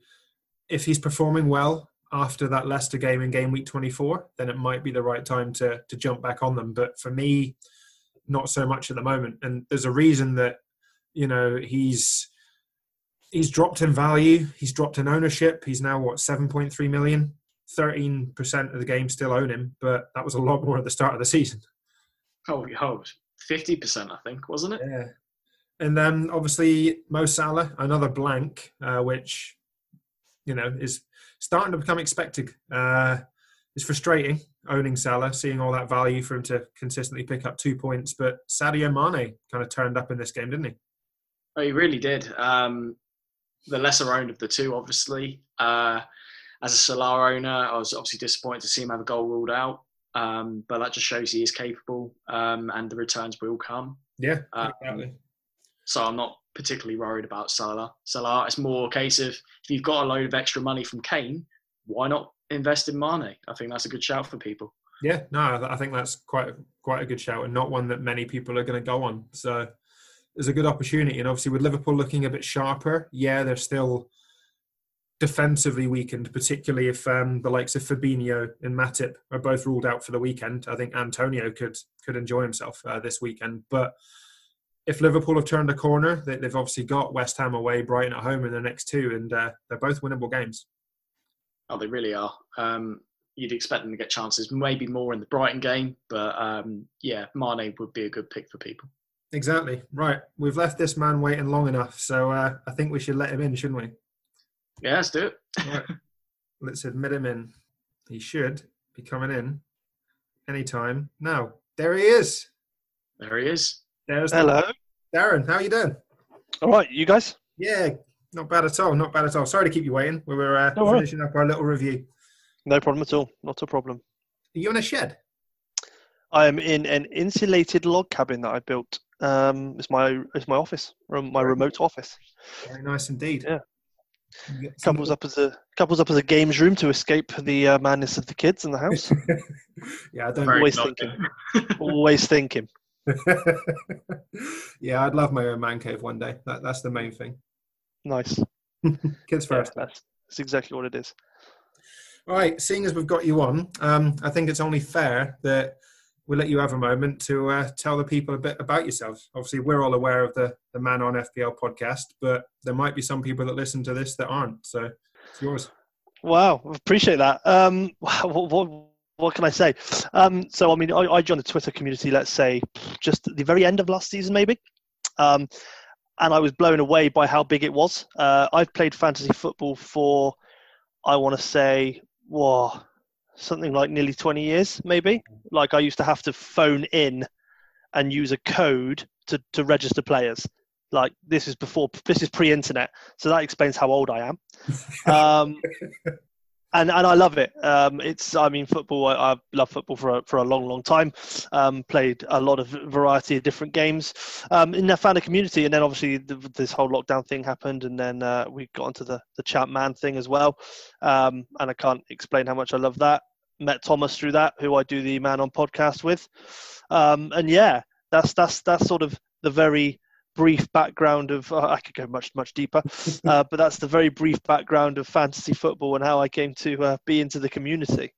if he's performing well after that Leicester game in game week 24, then it might be the right time to to jump back on them. But for me, not so much at the moment. And there's a reason that you know he's he's dropped in value. He's dropped in ownership. He's now what 7.3 million. 13% of the game still own him, but that was a lot more at the start of the season. Oh, oh 50%, I think, wasn't it? Yeah. And then obviously Mo Salah, another blank, uh, which you know is starting to become expected. Uh, it's frustrating owning Salah, seeing all that value for him to consistently pick up two points. But Sadio Mane kind of turned up in this game, didn't he? Oh, he really did. Um, the lesser owned of the two, obviously. Uh, as a Salah owner, I was obviously disappointed to see him have a goal ruled out. Um, but that just shows he is capable, um, and the returns will come. Yeah, um, exactly. So I'm not particularly worried about Salah. Salah, it's more a case of if you've got a load of extra money from Kane, why not invest in Mane? I think that's a good shout for people. Yeah, no, I think that's quite quite a good shout, and not one that many people are going to go on. So there's a good opportunity, and obviously with Liverpool looking a bit sharper, yeah, they're still defensively weakened, particularly if um, the likes of Fabinho and Matip are both ruled out for the weekend. I think Antonio could could enjoy himself uh, this weekend, but if Liverpool have turned a corner, they, have obviously got West Ham away, Brighton at home in the next two, and uh, they're both winnable games. Oh, they really are. Um, you'd expect them to get chances, maybe more in the Brighton game, but um, yeah, Mane would be a good pick for people. Exactly. Right. We've left this man waiting long enough, so uh, I think we should let him in, shouldn't we? Yeah, let's do it. right. Let's admit him in. He should be coming in anytime now. There he is. There he is. There's Hello. Darren, how are you doing? All right, you guys? Yeah, not bad at all. Not bad at all. Sorry to keep you waiting. We were uh, finishing up our little review. No problem at all. Not a problem. Are you in a shed? I'm in an insulated log cabin that I built. Um, it's my it's my office, my remote office. Very nice indeed. Yeah. Couples up as a couples up as a games room to escape the uh, madness of the kids in the house. [laughs] yeah, I don't always thinking. [laughs] always thinking. [laughs] yeah, I'd love my own man cave one day. That, that's the main thing. Nice. Kids first. Yeah, that's, that's exactly what it is. All right, seeing as we've got you on, um, I think it's only fair that we'll let you have a moment to uh, tell the people a bit about yourselves. Obviously, we're all aware of the, the Man on FPL podcast, but there might be some people that listen to this that aren't. So it's yours. Wow, appreciate that. Um, [laughs] what, what, what can I say? Um, so, I mean, I, I, joined the Twitter community, let's say, just at the very end of last season, maybe. Um, and I was blown away by how big it was. Uh, I've played fantasy football for, I want to say, whoa, something like nearly 20 years, maybe. Like I used to have to phone in and use a code to, to register players. Like this is before, this is pre-internet, so that explains how old I am. [laughs] Um, and and I love it. Um, it's I mean football. I, I love football for a, for a long long time. Um, played a lot of variety of different games. Um, and I found a community, and then obviously the, this whole lockdown thing happened, and then uh, we got onto the the Champman thing as well. Um, and I can't explain how much I love that. Met Thomas through that, who I do the man on podcast with. Um, and yeah, that's that's that's sort of the very brief background of uh, I could go much much deeper, [laughs] uh, but that's the very brief background of fantasy football and how I came to uh, be into the community.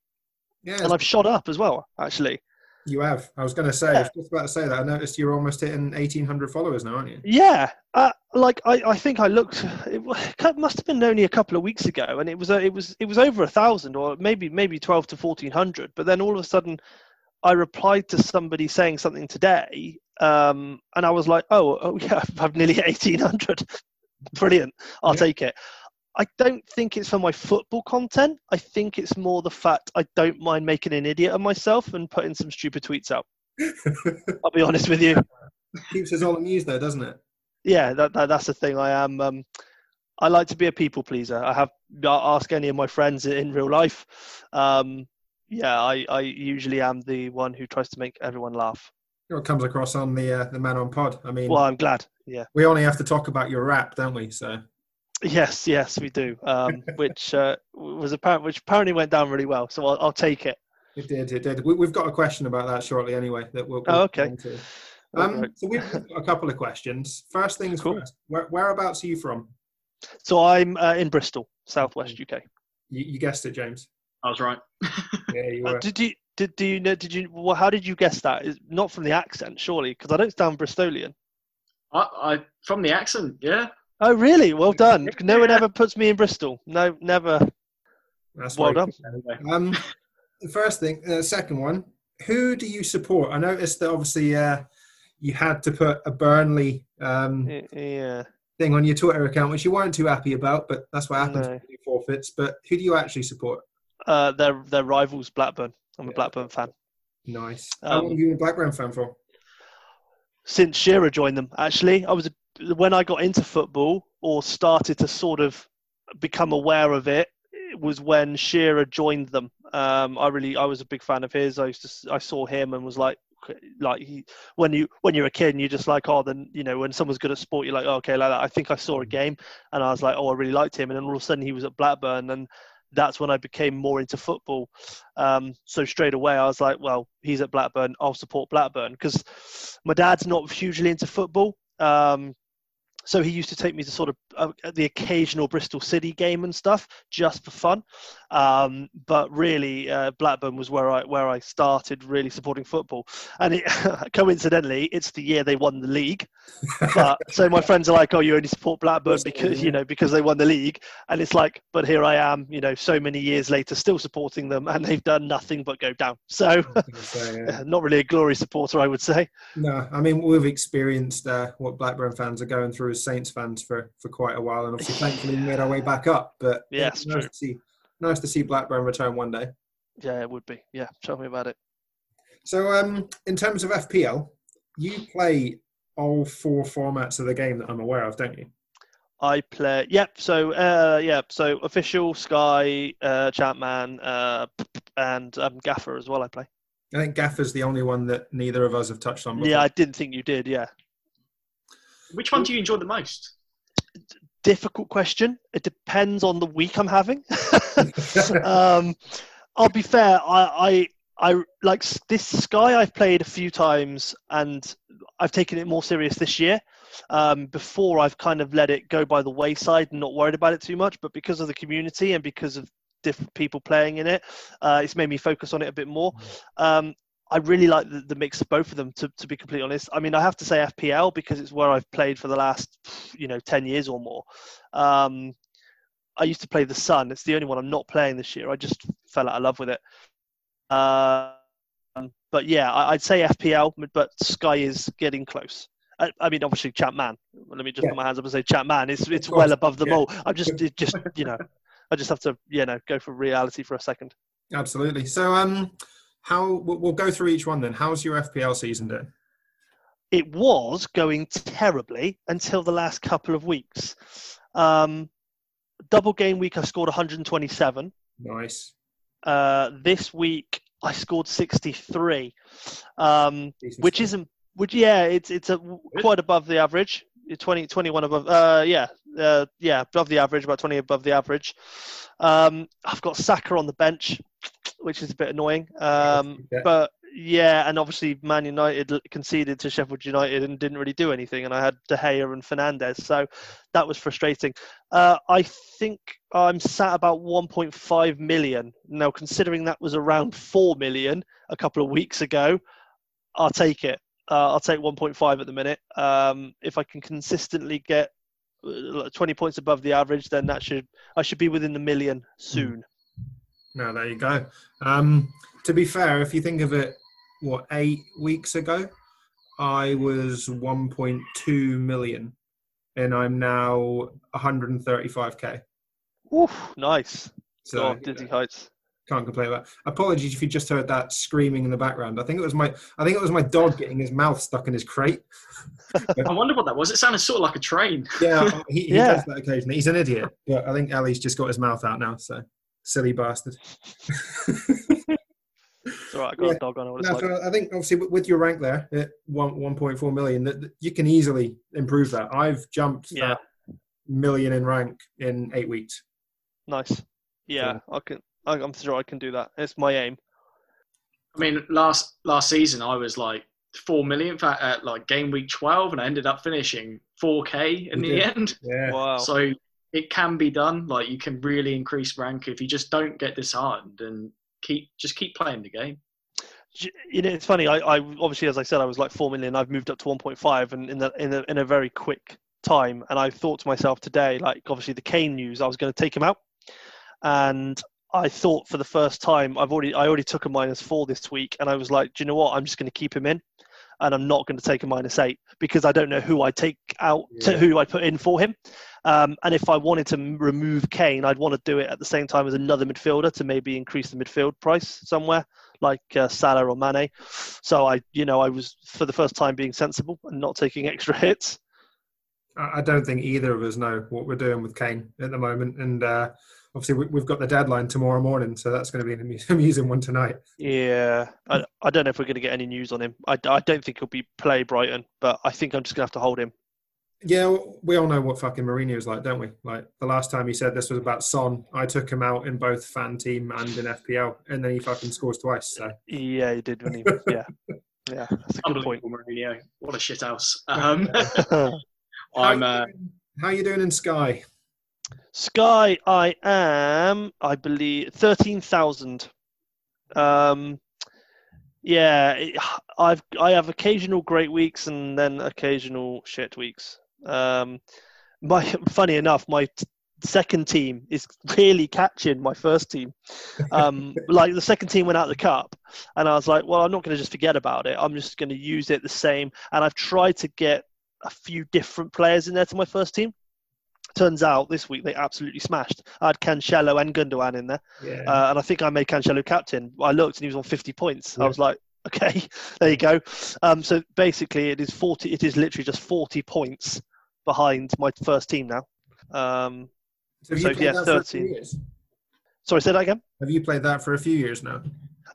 Yeah, and I've shot up as well. Actually, you have. I was going to say, yeah. I was just about to say that. I noticed you're almost hitting 1,800 followers now, aren't you? Yeah. Uh, like I, I think I looked. It must have been only a couple of weeks ago, and it was it was it was over a thousand, or maybe maybe 12 to 1,400. But then all of a sudden, I replied to somebody saying something today, um, and I was like, oh, oh [laughs] yeah, I've nearly 1800. Brilliant. I'll yeah. take it. I don't think it's for my football content. I think it's more the fact I don't mind making an idiot of myself and putting some stupid tweets out. [laughs] I'll be honest with you. Keeps us all amused, though, doesn't it? Yeah, that, that, that's the thing. I am. Um, I like to be a people pleaser. I have I ask any of my friends in real life. Um, yeah, I, I usually am the one who tries to make everyone laugh what comes across on the uh, the man on pod. I mean, well, I'm glad. Yeah, we only have to talk about your rap, don't we? So. Yes, yes, we do. Um, [laughs] which uh, was apparent, which apparently went down really well. So I'll, I'll take it. It did. It did. We, have got a question about that shortly, anyway. That we'll. we'll oh, okay. Um, so we've got a couple of questions. First things cool. first. Where, whereabouts are you from? So I'm uh, in Bristol, southwest UK. You, you, guessed it, James. I was right. yeah, you uh, were. Uh, did you? Did do you know? Did you? Well, how did you guess that? Is not from the accent, surely, because I don't sound Bristolian. I, I from the accent, yeah. Oh, really? Well done. No one ever puts me in Bristol. No, never. That's well done. [laughs] Um, the first thing, the uh, second one. Who do you support? I noticed that obviously uh, you had to put a Burnley um, yeah. thing on your Twitter account, which you weren't too happy about, but that's what happens no. when you forfeits. But who do you actually support? Uh, their their rivals, Blackburn. I'm yeah. a Blackburn fan. Nice. How um, long have you been a Blackburn fan for? Since Shearer joined them, actually, I was a, when I got into football or started to sort of become aware of it. It was when Shearer joined them. Um, I really, I was a big fan of his. I used to, I saw him and was like, like he, when you when you're a kid and you're just like oh then you know when someone's good at sport you're like oh, okay like that. I think I saw a mm. game and I was like oh I really liked him and then all of a sudden he was at Blackburn and that's when I became more into football. Um, so straight away, I was like, well, he's at Blackburn, I'll support Blackburn because my dad's not hugely into football. Um, so he used to take me to sort of uh, the occasional Bristol City game and stuff just for fun. Um, but really, uh, Blackburn was where I where I started really supporting football. And it, [laughs] coincidentally, it's the year they won the league. But [laughs] so my friends are like, "Oh, you only support Blackburn because you know because they won the league." And it's like, but here I am, you know, so many years later, still supporting them, and they've done nothing but go down. So, [laughs] yeah. not really a glory supporter, I would say. No, I mean we've experienced uh, what Blackburn fans are going through as Saints fans for for quite a while, and obviously, thankfully, we made our way back up. But yeah, true. To see nice to see Blackburn return one day. Yeah, it would be. Yeah, tell me about it. So, um, in terms of FPL, you play all four formats of the game that I'm aware of, don't you? I play. Yep. So, uh, yeah. So, official, Sky, uh, Champman, uh, and um, Gaffer as well. I play. I think Gaffer's the only one that neither of us have touched on. Before. Yeah, I didn't think you did. Yeah. Which one do you enjoy the most? Difficult question. It depends on the week I'm having. [laughs] um, I'll be fair. I, I, I like this Sky. I've played a few times, and I've taken it more serious this year. Um, before, I've kind of let it go by the wayside and not worried about it too much. But because of the community and because of different people playing in it, uh, it's made me focus on it a bit more. Um, I really like the, the mix of both of them. To, to be completely honest, I mean, I have to say FPL because it's where I've played for the last, you know, ten years or more. Um, I used to play the Sun. It's the only one I'm not playing this year. I just fell out of love with it. Uh, but yeah, I, I'd say FPL, but Sky is getting close. I, I mean, obviously, Champman. Let me just Yeah. put my hands up and say Champman. It's it's well above them yeah. all. I'm just it just [laughs] you know, I just have to you know go for reality for a second. Absolutely. So, um, how we'll go through each one then. How's your FPL season doing? it was going terribly until the last couple of weeks. Um, double game week, I scored 127. Nice. Uh, this week, I scored 63, um, which stuff. isn't, which yeah, it's it's a, quite above the average. You're 20, 21 above, uh, yeah, uh, yeah, above the average, about 20 above the average. Um, I've got Saka on the bench, which is a bit annoying. Um, Yeah. but yeah, and obviously Man United conceded to Sheffield United and didn't really do anything, and I had De Gea and Fernandes, so that was frustrating. Uh, I think I'm sat about 1.5 million now. Considering that was around 4 million a couple of weeks ago, I'll take it. Uh, I'll take 1.5 at the minute. Um, if I can consistently get uh, 20 points above the average, then that should I should be within the million soon. No, there you go. Um, to be fair, if you think of it, what eight weeks ago, I was 1.2 million, and I'm now 135k. Oof, nice. So oh, dizzy heights. can't complain about. Apologies if you just heard that screaming in the background. I think it was my I think it was my dog getting his mouth stuck in his crate. [laughs] I wonder what that was. It sounded sort of like a train. Yeah, he, he [laughs] Yeah. does that occasionally. He's an idiot, but I think Ellie's just got his mouth out now. So silly bastard. It's all right, I got Yeah. a dog on. I what it's No, like. so I think obviously with- with your rank there at one one point four million, that that you can easily improve that. I've jumped Yeah. that million in rank in eight weeks. Nice. Yeah, I can. I- I'm sure I can do that. It's my aim. I mean, last last season I was like four million fa- at like game week twelve, and I ended up finishing four k in You the did. end. Yeah, Wow. So it can be done. Like you can really increase rank if you just don't get disheartened and keep just keep playing the game. You know, it's funny. I, I obviously, as I said, I was like four million. I've moved up to 1.5, and in the in a, in a very quick time. And I thought to myself today, like obviously the Kane news, I was going to take him out, and I thought for the first time, I've already I already took a minus four this week, and I was like, do you know what? I'm just going to keep him in, and I'm not going to take a minus eight because I don't know who I take out to who I put in for him. Um, and if I wanted to remove Kane, I'd want to do it at the same time as another midfielder to maybe increase the midfield price somewhere, like uh, Salah or Mane. So I, you know, I was for the first time being sensible and not taking extra hits. I I don't think either of us know what we're doing with Kane at the moment, and uh, obviously we- we've got the deadline tomorrow morning, so that's going to be an [laughs] amusing one tonight. Yeah, I, I don't know if we're going to get any news on him. I, I don't think he'll be play Brighton, but I think I'm just going to have to hold him. Yeah, we all know what fucking Mourinho's like, don't we? Like the last time he said this was about Son, I took him out in both fan team and in FPL, and then he fucking scores twice. So Yeah, he did when he. Yeah, [laughs] yeah, that's a good point. Unbelievable, Mourinho. What a shit house. [laughs] Um, how, I'm. Uh, doing- how you doing in Sky? Sky, I am, I believe, thirteen thousand. Um, yeah, it- I've I have occasional great weeks and then occasional shit weeks. Um, my [laughs] funny enough, my t- second team is really catching my first team. Um, [laughs] like the second team went out of the cup, and I was like, well, I'm not going to just forget about it. I'm just going to use it the same. And I've tried to get a few different players in there to my first team. Turns out this week they absolutely smashed. I had Cancelo and Gundogan in there, Yeah, uh, and I think I made Cancelo captain. I looked and he was on 50 points. I was like, okay, [laughs] there you go. Um, so basically, it is 40. It is literally just 40 points behind my first team now. Um, so so, yeah, that for a few 13. years? sorry, say that again. Have you played that for a few years now?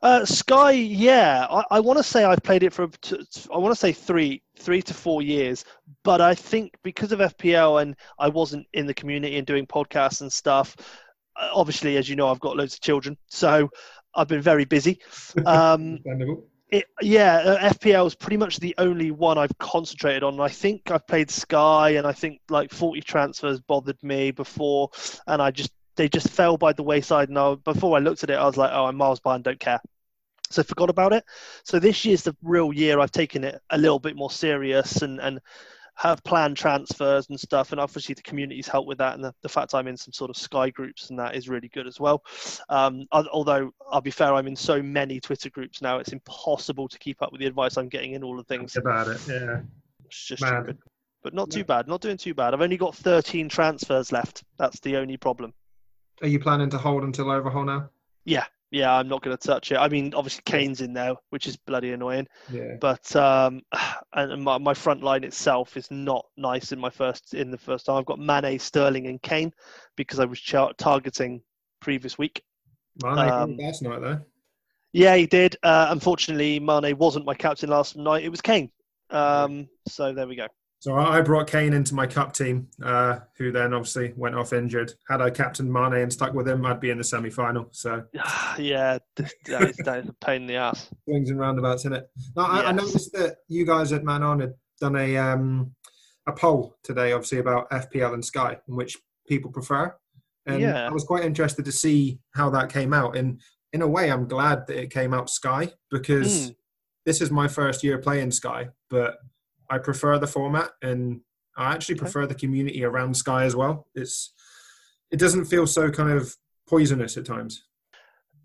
Uh, Sky, yeah, I, I want to say I've played it for t- I want to say three, three to four years, but I think because of FPL and I wasn't in the community and doing podcasts and stuff. uh, Obviously, as you know, I've got loads of children, so I've been very busy. Um, [laughs] it, yeah, uh, FPL is pretty much the only one I've concentrated on. I think I've played Sky, and I think like 40 transfers bothered me before, and I just they just fell by the wayside. And I, before I looked at it, I was like, oh, I'm miles behind, don't care. So I forgot about it. So this year's the real year I've taken it a little bit more serious and and have planned transfers and stuff. And obviously the community's helped with that, and the, the fact I'm in some sort of Sky groups and that is really good as well. Um, although I'll be fair, I'm in so many Twitter groups now, it's impossible to keep up with the advice I'm getting in all the things. About it, yeah. It's just Man. stupid. But not too bad. Not doing too bad. I've only got 13 transfers left. That's the only problem. Are you planning to hold until overhaul now? Yeah, I'm not going to touch it. I mean, obviously Kane's in there, which is bloody annoying. Yeah. But um, [sighs] and my, my front line itself is not nice in my first in the first time. I've got Mane, Sterling, and Kane because I was char- targeting previous week. Mane Um, last night though. Yeah, he did. Uh, unfortunately, Mane wasn't my captain last night. It was Kane. Um, so there we go. So I brought Kane into my cup team, uh, who then obviously went off injured. Had I captained Mane and stuck with him, I'd be in the semi-final. So [sighs] yeah, that is, that is a pain in the ass. swings and roundabouts, isn't it? Now, I, I noticed that you guys at Man On had done a um, a poll today, obviously about FPL and Sky, and which people prefer. And Yeah. I was quite interested to see how that came out. And in a way, I'm glad that it came out Sky because Mm. this is my first year playing Sky, but I prefer the format and I actually Okay. prefer the community around Sky as well. It's it doesn't feel so kind of poisonous at times.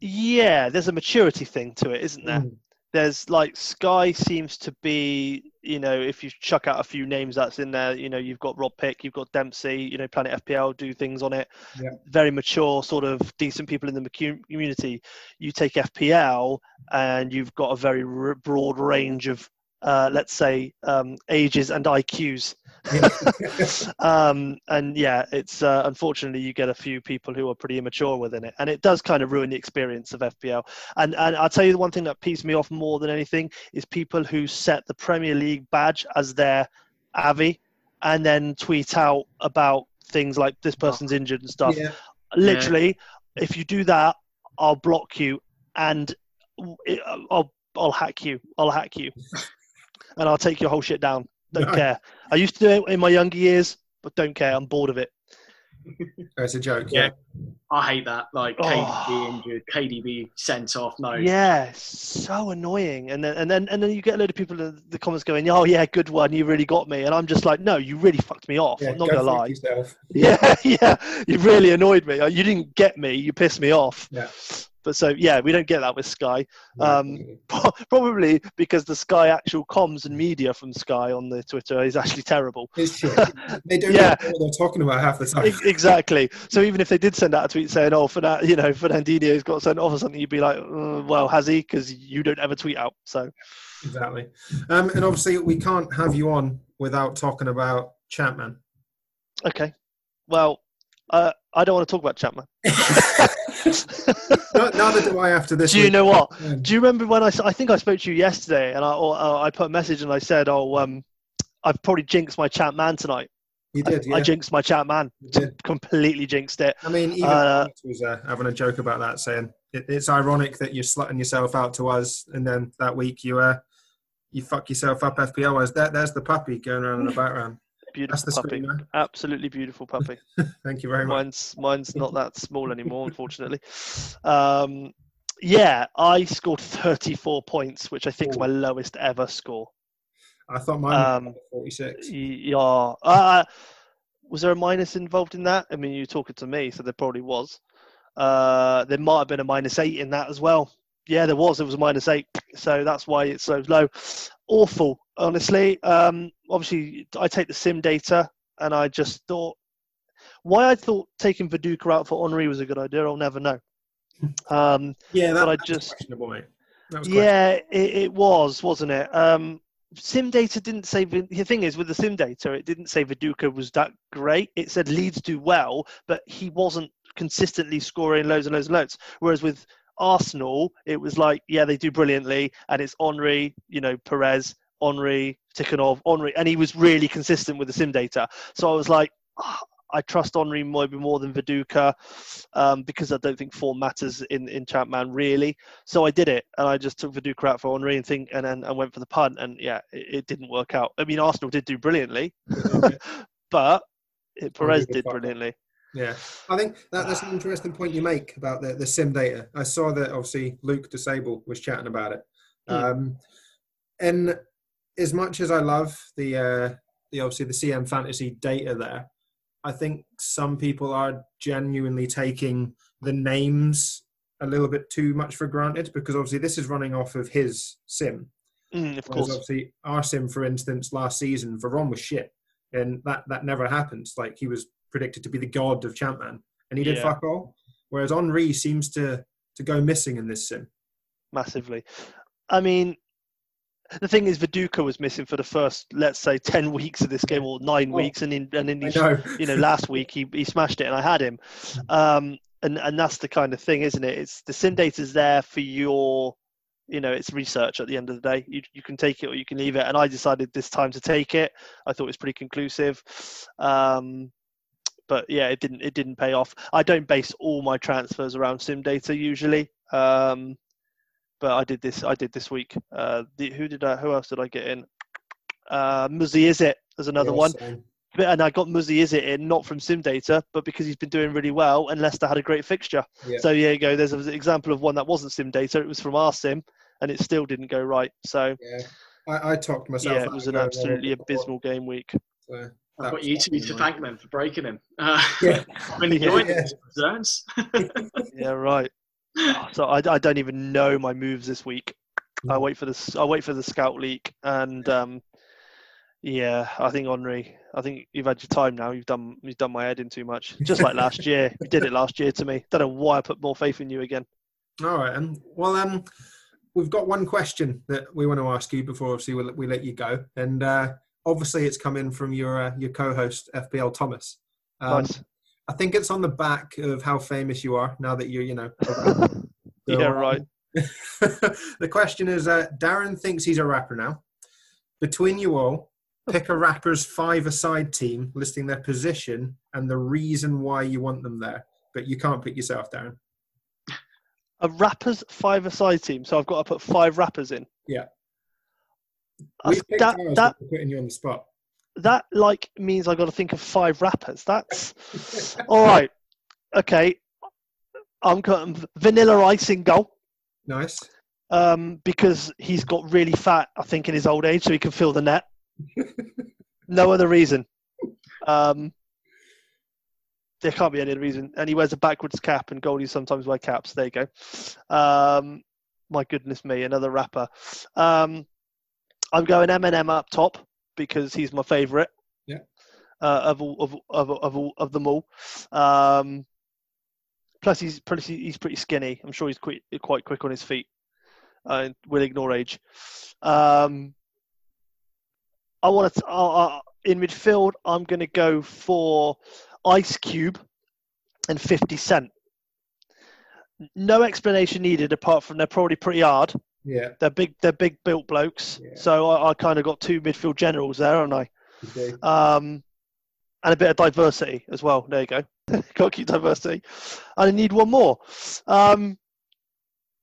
Yeah, there's a maturity thing to it, isn't there? Mm. There's like Sky seems to be, you know, if you chuck out a few names that's in there, you know, you've got Rob Pick, you've got Dempsey, you know, Planet FPL do things on it. Yeah. Very mature, sort of decent people in the community. You take FPL and you've got a very r- broad range of, uh, let's say, um, ages and IQs. [laughs] um, and yeah, it's uh, unfortunately you get a few people who are pretty immature within it, and it does kind of ruin the experience of FPL. And and I'll tell you the one thing that pisses me off more than anything is people who set the Premier League badge as their avi, and then tweet out about things like this person's injured and stuff. Yeah. Literally, if you do that, I'll block you, and it, I'll I'll hack you. I'll hack you, [laughs] and I'll take your whole shit down. Don't Nice. care. I used to do it in my younger years, but don't care. I'm bored of it. [laughs] It's a joke. Yeah. I hate that. Like Oh. KDB injured, KDB sent off. No. Yeah, so annoying. And then and then and then you get a load of people in the comments going, "Oh yeah, good one. You really got me." And I'm just like, "No, you really fucked me off. Yeah, I'm not go gonna lie." yourself. [laughs] Yeah, yeah. You really annoyed me. You didn't get me. You pissed me off. Yeah. But so yeah, we don't get that with Sky. Um, [laughs] Probably because the Sky actual comms and media from Sky on the Twitter is actually terrible. [laughs] it's shit. They don't [laughs] Yeah. know what they're talking about half the time. Exactly. So even if they did send out a tweet saying, "Oh, Fernan- you know, Fernandinho's got sent off or something," you'd be like, uh, "Well, has he?" Because you don't ever tweet out. So Exactly. Um, and obviously, we can't have you on without talking about Champman. okay. Well, uh, I don't want to talk about Champman. Neither do I after this. Do you week. know what? Do you remember when I? I think I spoke to you yesterday and I, or, uh, I put a message and I said, oh, um, I've probably jinxed my Champman tonight. You I- did, yeah. I jinxed my Champman. [laughs] Completely jinxed it. I mean, even Uh, was uh, having a joke about that, saying it, it's ironic that you're slutting yourself out to us, and then that week you uh, you fuck yourself up FPL. Wise. There, there's the puppy going around in the background. That's Beautiful the puppy. screamer. Absolutely beautiful puppy. [laughs] Thank you very much. mine's mine's not that small anymore, unfortunately. Um, yeah, I scored 34 points, which I think is my lowest ever score. I thought mine was Um, 46. Yeah. Uh, was there a minus involved in that? I mean, you're talking to me, so there probably was. Uh, there might have been a minus eight in that as well. Yeah, there was. It was a minus eight, so that's why it's so low. Awful, honestly. Um, obviously, I take the sim data, and I just thought why I thought taking Viduka out for Henry was a good idea. I'll never know. [laughs] Um, Yeah, that, but I that just- That was yeah, it, it was, wasn't it? Um, sim data didn't say. The thing is, with the sim data, it didn't say Viduka was that great. It said Leeds do well, but he wasn't consistently scoring loads and loads and loads. Whereas with Arsenal, it was like, yeah, they do brilliantly, and it's Henry, you know, Pires, Henry, Tikhonov, Henry, and he was really consistent with the sim data. So I was like, oh, I trust Henry maybe more than Viduka um, because I don't think form matters in in Champman really. So I did it, and I just took Viduka out for Henry and think, and and, and went for the punt, and yeah, it, it didn't work out. I mean, Arsenal did do brilliantly, [laughs] but it, Pires did brilliantly. Yeah, I think that, that's an interesting point you make about the, the sim data. I saw that obviously Luke Disable was chatting about it. Mm. Um, and as much as I love the uh, the obviously the CM fantasy data there, I think some people are genuinely taking the names a little bit too much for granted because obviously this is running off of his sim. Mm, of course. Obviously, our sim, for instance, last season, Veron was shit, and that that never happens. Like he was predicted to be the god of Champman, and he did yeah. fuck all. Whereas Henry seems to to go missing in this sim. Massively. I mean, the thing is, Viduka was missing for the first, let's say, ten [laughs] weeks of this game or nine oh, weeks, and in and in know. you know last [laughs] week he, he smashed it, and I had him. Um, and and that's the kind of thing, isn't it? It's the sim data's there for your, you know, it's research at the end of the day. You you can take it or you can leave it, and I decided this time to take it. I thought it was pretty conclusive. Um, but yeah, it didn't it didn't pay off. I don't base all my transfers around sim data usually. Um, but I did this. I did this week. Uh, the, who did I? Who else did I get in? Uh, Muzzy Izzet? There's another one. And I got Muzzy Izzet in not from Sim Data, but because he's been doing really well, and Leicester had a great fixture. Yeah. So yeah, you go. There's an example of one that wasn't Sim Data. It was from our Sim, and it still didn't go right. So yeah, I, I talked myself. Yeah, it was an absolutely abysmal game week. So. I've got you two to thank them for breaking him. Uh, yeah. [laughs] when he [laughs] joined yeah. concerns. [laughs] yeah, right. [laughs] so I, I don't even know my moves this week. I mm. wait for this. I wait for the scout leak, and um, yeah, I think Henry. I think you've had your time now. You've done. You've done my head in too much. Just like last year, [laughs] you did it last year to me. Don't know why I put more faith in you again. All right, um, well, um, we've got one question that we want to ask you before obviously we, we let you go, and uh, obviously it's come in from your uh, your co-host FPL Thomas. Um, nice. I think it's on the back of how famous you are now that you're, you know. [laughs] yeah, right. [laughs] the question is uh, Darren thinks he's a rapper now. Between you all, pick a rapper's five aside team listing their position and the reason why you want them there. But you can't pick yourself, Darren. A rapper's five aside team. So I've got to put five rappers in. Yeah. We that, that, putting you on the spot that like means I got to think of five rappers. That's all right. Okay, I'm going Vanilla Ice in goal. Nice. Um, because he's got really fat, I think, in his old age, so he can fill the net. [laughs] no other reason. Um, there can't be any other reason. And he wears a backwards cap, and Goldie sometimes wear caps. There you go. Um, my goodness me, another rapper. Um, I'm going Eminem up top because he's my favourite. Yeah. Uh, of all of of of, all, of them all. Um, plus, he's pretty he's pretty skinny. I'm sure he's quite quite quick on his feet. Uh, will ignore age. Um, I want to uh, uh, in midfield. I'm going to go for Ice Cube and 50 Cent. No explanation needed apart from they're probably pretty hard. Yeah. They're big. They're big built blokes. Yeah. So I, I kind of got two midfield generals there, haven't I? Okay. Um, and a bit of diversity as well. There you go. [laughs] got to keep diversity. And I need one more. Um,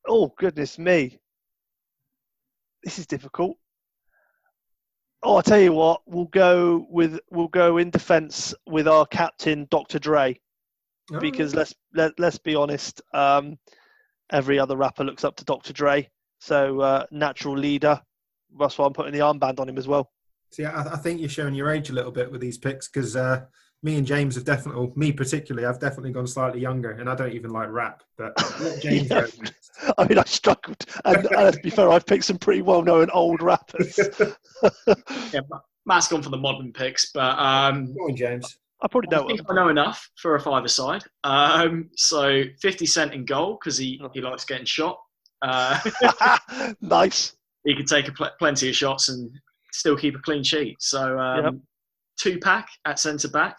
oh goodness me. This is difficult. Oh, I tell you what, we'll go with we'll go in defence with our captain, Dr. Dre, oh. because let's let, let's be honest. Um, every other rapper looks up to Dr. Dre. So uh, natural leader. That's why I'm putting the armband on him as well. See, I, I think you're showing your age a little bit with these picks because uh, me and James have definitely, me particularly, I've definitely gone slightly younger, and I don't even like rap. But [laughs] James, yeah. [laughs] I mean, I struggled, and, and to be fair, I've picked some pretty well-known old rappers. [laughs] yeah, Matt's gone for the modern picks, but um, Go on, James. I probably know. I think I know enough for a five-a-side. Um, so 50 Cent in goal because he, he likes getting shot. Uh, [laughs] nice. He could take pl- plenty of shots and still keep a clean sheet. So um, yep. Tupac at centre back,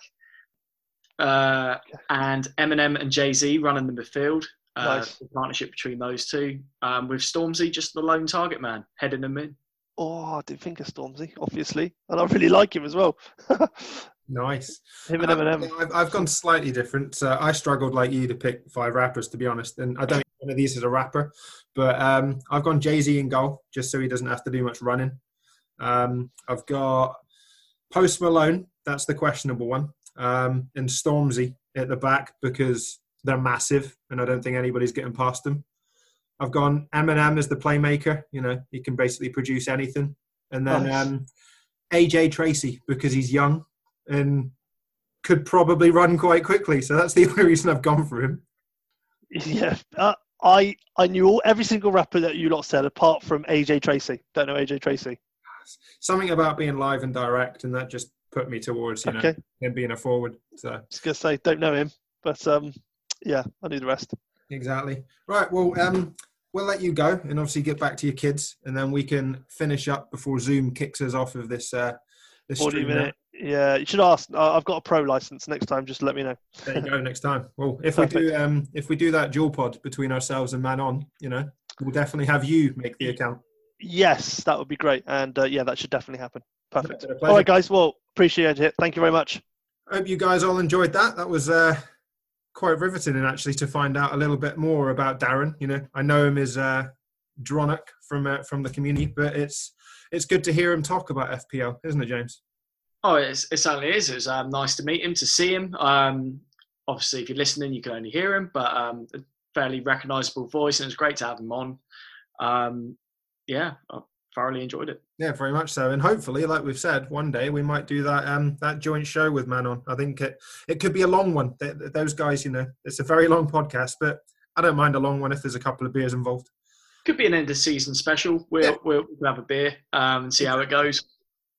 uh, and Eminem and Jay Z running the midfield. Uh, Nice. the partnership between those two, um, with Stormzy just the lone target man heading them in. Oh, I didn't think of Stormzy, obviously, and I really like him as well. [laughs] nice. him Nice. and Um, Eminem. I've, I've gone slightly different. So I struggled like you to pick five rappers, to be honest. And I don't think one of these is a rapper, but um, I've gone Jay Z in goal, just so he doesn't have to do much running. Um, I've got Post Malone. That's the questionable one. Um, and Stormzy at the back because they're massive, and I don't think anybody's getting past them. I've gone Eminem as the playmaker. You know, he can basically produce anything. And then um, AJ Tracey because he's young and could probably run quite quickly. So that's the [laughs] only reason I've gone for him. Yeah, uh, I I knew all every single rapper that you lot said apart from AJ Tracey. Don't know AJ Tracey. Something about being live and direct, and that just put me towards you Okay, know him being a forward. So I was gonna say don't know him, but um, yeah, I knew the rest. exactly right. Well, um, we'll let you go and obviously get back to your kids, and then we can finish up before Zoom kicks us off of this. Uh, this Forty stream now. minute. Yeah, you should ask. I've got a pro license. Next time, just let me know. There you go. Next time. Well, if we do, um, if we do that dual pod between ourselves and Man On, you know, we'll definitely have you make the account. Yes, that would be great, and uh, yeah, that should definitely happen. Perfect. All right, guys. Well, appreciate it. Thank you very much. I hope you guys all enjoyed that. That was uh, quite riveting, and actually to find out a little bit more about Darren. You know, I know him as uh, Dronuk from uh, from the community, but it's it's good to hear him talk about FPL, isn't it, James? Oh, it's, it certainly is. It was um, nice to meet him, to see him. Um, obviously, if you're listening, you can only hear him, but um, a fairly recognisable voice, and it's great to have him on. Um, yeah, I thoroughly enjoyed it. Yeah, very much so. And hopefully, like we've said, one day we might do that um, that joint show with Man On. I think it it could be a long one. Th- th- Those guys, you know, it's a very long podcast, but I don't mind a long one if there's a couple of beers involved. Could be an end of season special. We'll, Yeah. we'll, we'll have a beer um, and see how it goes.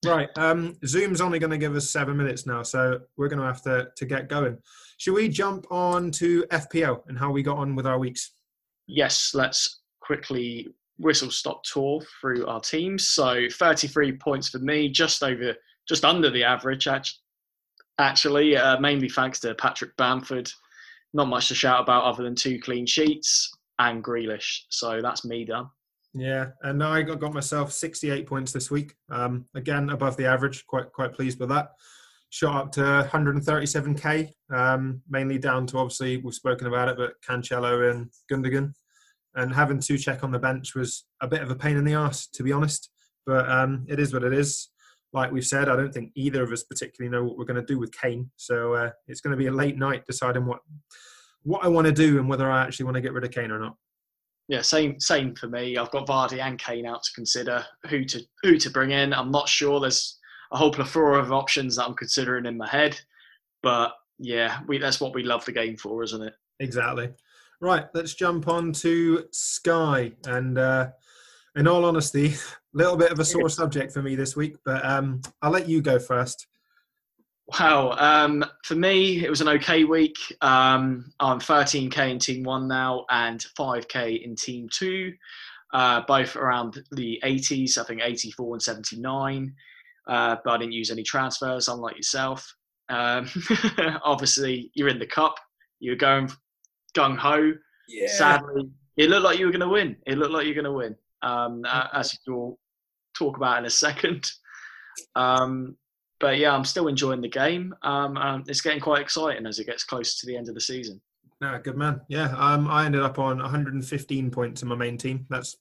Right. Um, Zoom's only going to give us seven minutes now, so we're going to have to to get going. Should we jump on to FPL and how we got on with our weeks? yes, let's quickly whistle stop tour through our teams. So 33 points for me, just over, just under the average, actually, uh, mainly thanks to Patrick Bamford. Not much to shout about other than two clean sheets and Grealish. So that's me done. Yeah, and I got, got myself 68 points this week. Um, again, above the average. Quite quite pleased with that. Shot up to 137k, um, mainly down to obviously we've spoken about it, but Cancelo and Gundogan, and having to check on the bench was a bit of a pain in the ass, to be honest. But um, it is what it is. Like we've said, I don't think either of us particularly know what we're going to do with Kane. So uh, it's going to be a late night deciding what what I want to do and whether I actually want to get rid of Kane or not. Yeah, same same for me. I've got Vardy and Kane out to consider who to who to bring in. I'm not sure. There's a whole plethora of options that I'm considering in my head, but yeah, we that's what we love the game for, isn't it? Exactly. Right, let's jump on to Sky. And uh, in all honesty, a [laughs] little bit of a sore subject for me this week, but um, I'll let you go first. Wow. Um, for me, it was an okay week. Um, I'm 13k in Team One now and 5k in Team Two, uh, both around the 80s. I think 84 and 79. Uh, but I didn't use any transfers, unlike yourself. Um, [laughs] obviously, you're in the cup. You're going gung ho. Yeah. Sadly, it looked like you were going to win. It looked like you're going to win. Um, [laughs] as you'll talk about in a second. Um, but yeah, I'm still enjoying the game. Um, um, it's getting quite exciting as it gets close to the end of the season. No, good man. Yeah, um, I ended up on 115 points in my main team. That's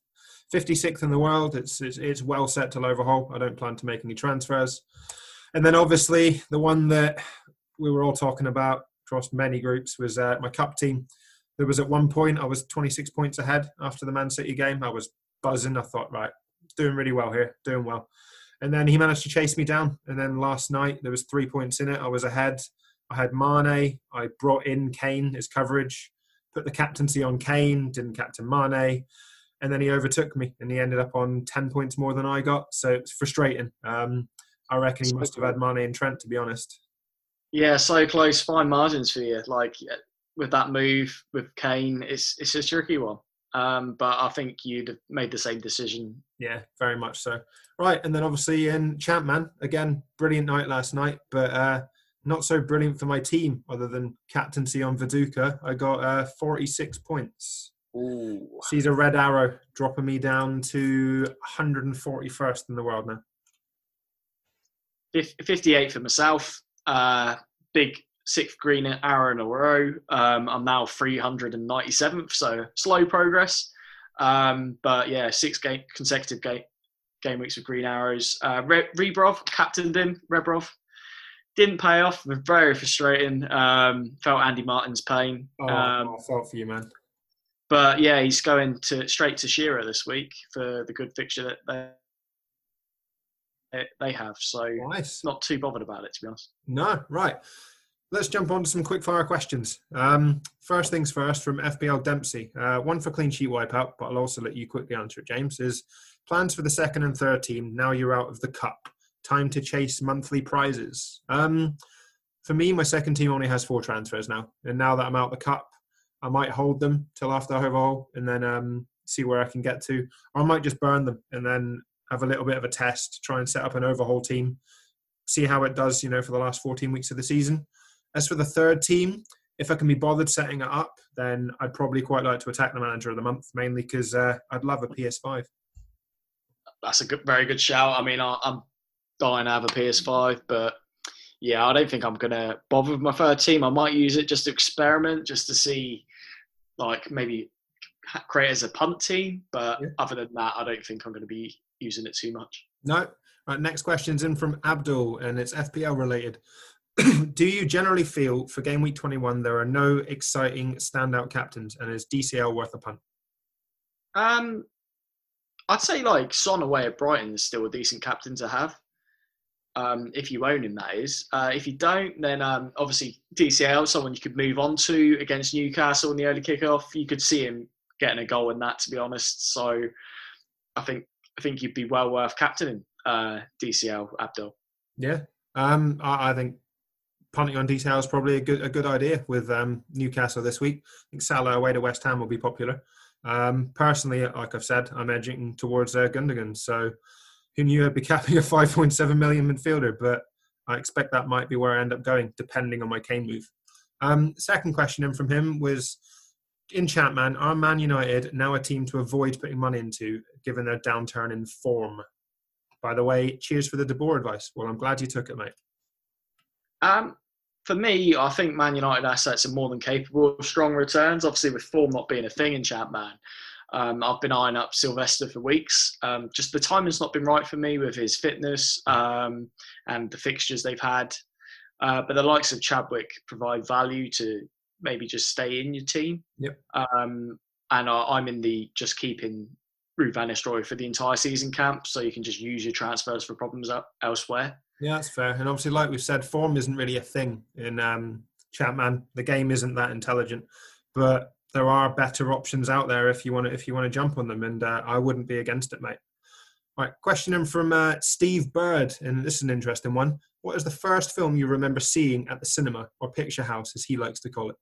56th in the world. It's, it's it's well set to overhaul. I don't plan to make any transfers. And then obviously the one that we were all talking about across many groups was uh, my cup team. There was at one point I was 26 points ahead after the Man City game. I was buzzing. I thought, right, doing really well here, doing well. And then he managed to chase me down. And then last night there was three points in it. I was ahead. I had Mane. I brought in Kane as coverage, put the captaincy on Kane, didn't captain Mane, and then he overtook me, and he ended up on ten points more than I got. So it's frustrating. Um, I reckon he must have had Mane and Trent, to be honest. Yeah, so close, fine margins for you. Like with that move with Kane, it's it's a tricky one. Um, but I think you'd have made the same decision. Yeah, very much so. Right, and then obviously in Champman again, brilliant night last night, but uh, not so brilliant for my team, other than captaincy on Viduka. I got uh, 46 points. Ooh. Sees a red arrow dropping me down to 141st in the world now. 58 for myself. Uh, big sixth green arrow in a row. Um, I'm now 397th, so slow progress. Um, but yeah, six game, consecutive game, game weeks with green arrows. Uh, Re- Rebrov captained him. Rebrov didn't pay off. Very frustrating. Um, felt Andy Martin's pain. Oh, Um, I felt for you, man. but yeah, he's going to straight to Shearer this week for the good fixture that they they have. So Nice. not too bothered about it to be honest. No, right. Let's jump on to some quick fire questions. Um, first things first from FPL Dempsey. Uh, one for clean sheet wipeout, but I'll also let you quickly answer it, James. Is plans for the second and third team now you're out of the cup? Time to chase monthly prizes. Um, for me, my second team only has four transfers now. And now that I'm out of the cup, I might hold them till after overhaul and then um, see where I can get to. Or I might just burn them and then have a little bit of a test, try and set up an overhaul team, see how it does, you know, for the last 14 weeks of the season. As for the third team, if I can be bothered setting it up, then I'd probably quite like to attack the manager of the month, mainly because uh, I'd love a PS5. That's a good, very good shout. I mean, I, I'm dying to have a PS5, but yeah, I don't think I'm gonna bother with my third team. I might use it just to experiment, just to see, like maybe create as a punt team. But Yeah. other than that, I don't think I'm gonna be using it too much. No. Right, next question's in from Abdul, and it's FPL related. [clears throat] Do you generally feel for game week 21 there are no exciting standout captains, and is DCL worth a punt? Um, I'd say like Son away at Brighton is still a decent captain to have. Um, if you own him, that is. Uh, if you don't, then um, obviously DCL, someone you could move on to against Newcastle in the early kickoff. You could see him getting a goal in that, to be honest. So I think I think you'd be well worth captaining uh, DCL Abdul. Yeah, um, I, I think punting on is probably a good a good idea with um, Newcastle this week. I think Salah away to West Ham will be popular. Um, personally, like I've said, I'm edging towards uh, Gundogan. So who knew I'd be [laughs] capping a 5.7 million midfielder? But I expect that might be where I end up going, depending on my Kane move. Um, second question in from him was in chat, man, are Man United now a team to avoid putting money into, given their downturn in form? By the way, cheers for the De Boer advice. Well, I'm glad you took it, mate. Um, for me, I think Man United assets are more than capable of strong returns. Obviously, with form not being a thing in Champman, um, I've been eyeing up Sylvester for weeks. Um, just the timing's not been right for me with his fitness um, and the fixtures they've had. Uh, but the likes of Chadwick provide value to maybe just stay in your team. Yep. Um, and I, I'm in the just keeping Ruud van Nistelrooy for the entire season camp, so you can just use your transfers for problems el- elsewhere. Yeah, that's fair. And obviously, like we've said, form isn't really a thing in um, Chapman. The game isn't that intelligent, but there are better options out there if you want to if you want to jump on them, and uh, I wouldn't be against it, mate. Right, question in from uh, Steve Bird, and this is an interesting one. What is the first film you remember seeing at the cinema or picture house, as he likes to call it?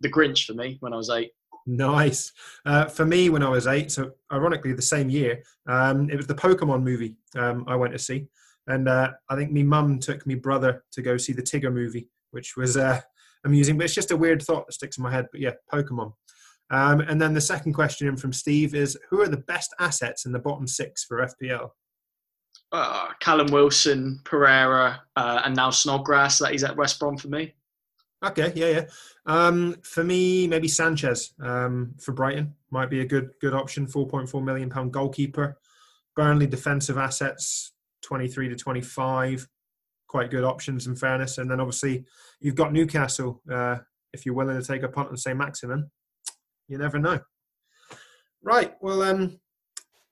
The Grinch for me when I was eight. Nice. Uh, for me, when I was eight, so ironically the same year, um, it was the Pokemon movie um, I went to see, and uh, I think my mum took me brother to go see the Tigger movie, which was uh, amusing. But it's just a weird thought that sticks in my head. But yeah, Pokemon. Um, and then the second question in from Steve is: Who are the best assets in the bottom six for FPL? uh, Callum Wilson, Pereira, uh, and now Snodgrass. That he's at West Brom for me. Okay, yeah, yeah. Um, for me, maybe Sanchez um, for Brighton might be a good good option. Four point four million pound goalkeeper. Burnley defensive assets twenty three to twenty five. Quite good options in fairness. And then obviously you've got Newcastle. Uh, if you're willing to take a punt and Saint Maximin, you never know. Right. Well, um,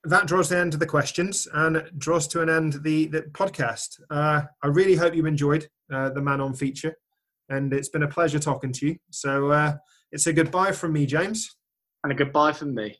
that draws the end of the questions and draws to an end the the podcast. Uh, I really hope you enjoyed uh, the man on feature and it's been a pleasure talking to you. So uh, it's a goodbye from me, James. And a goodbye from me.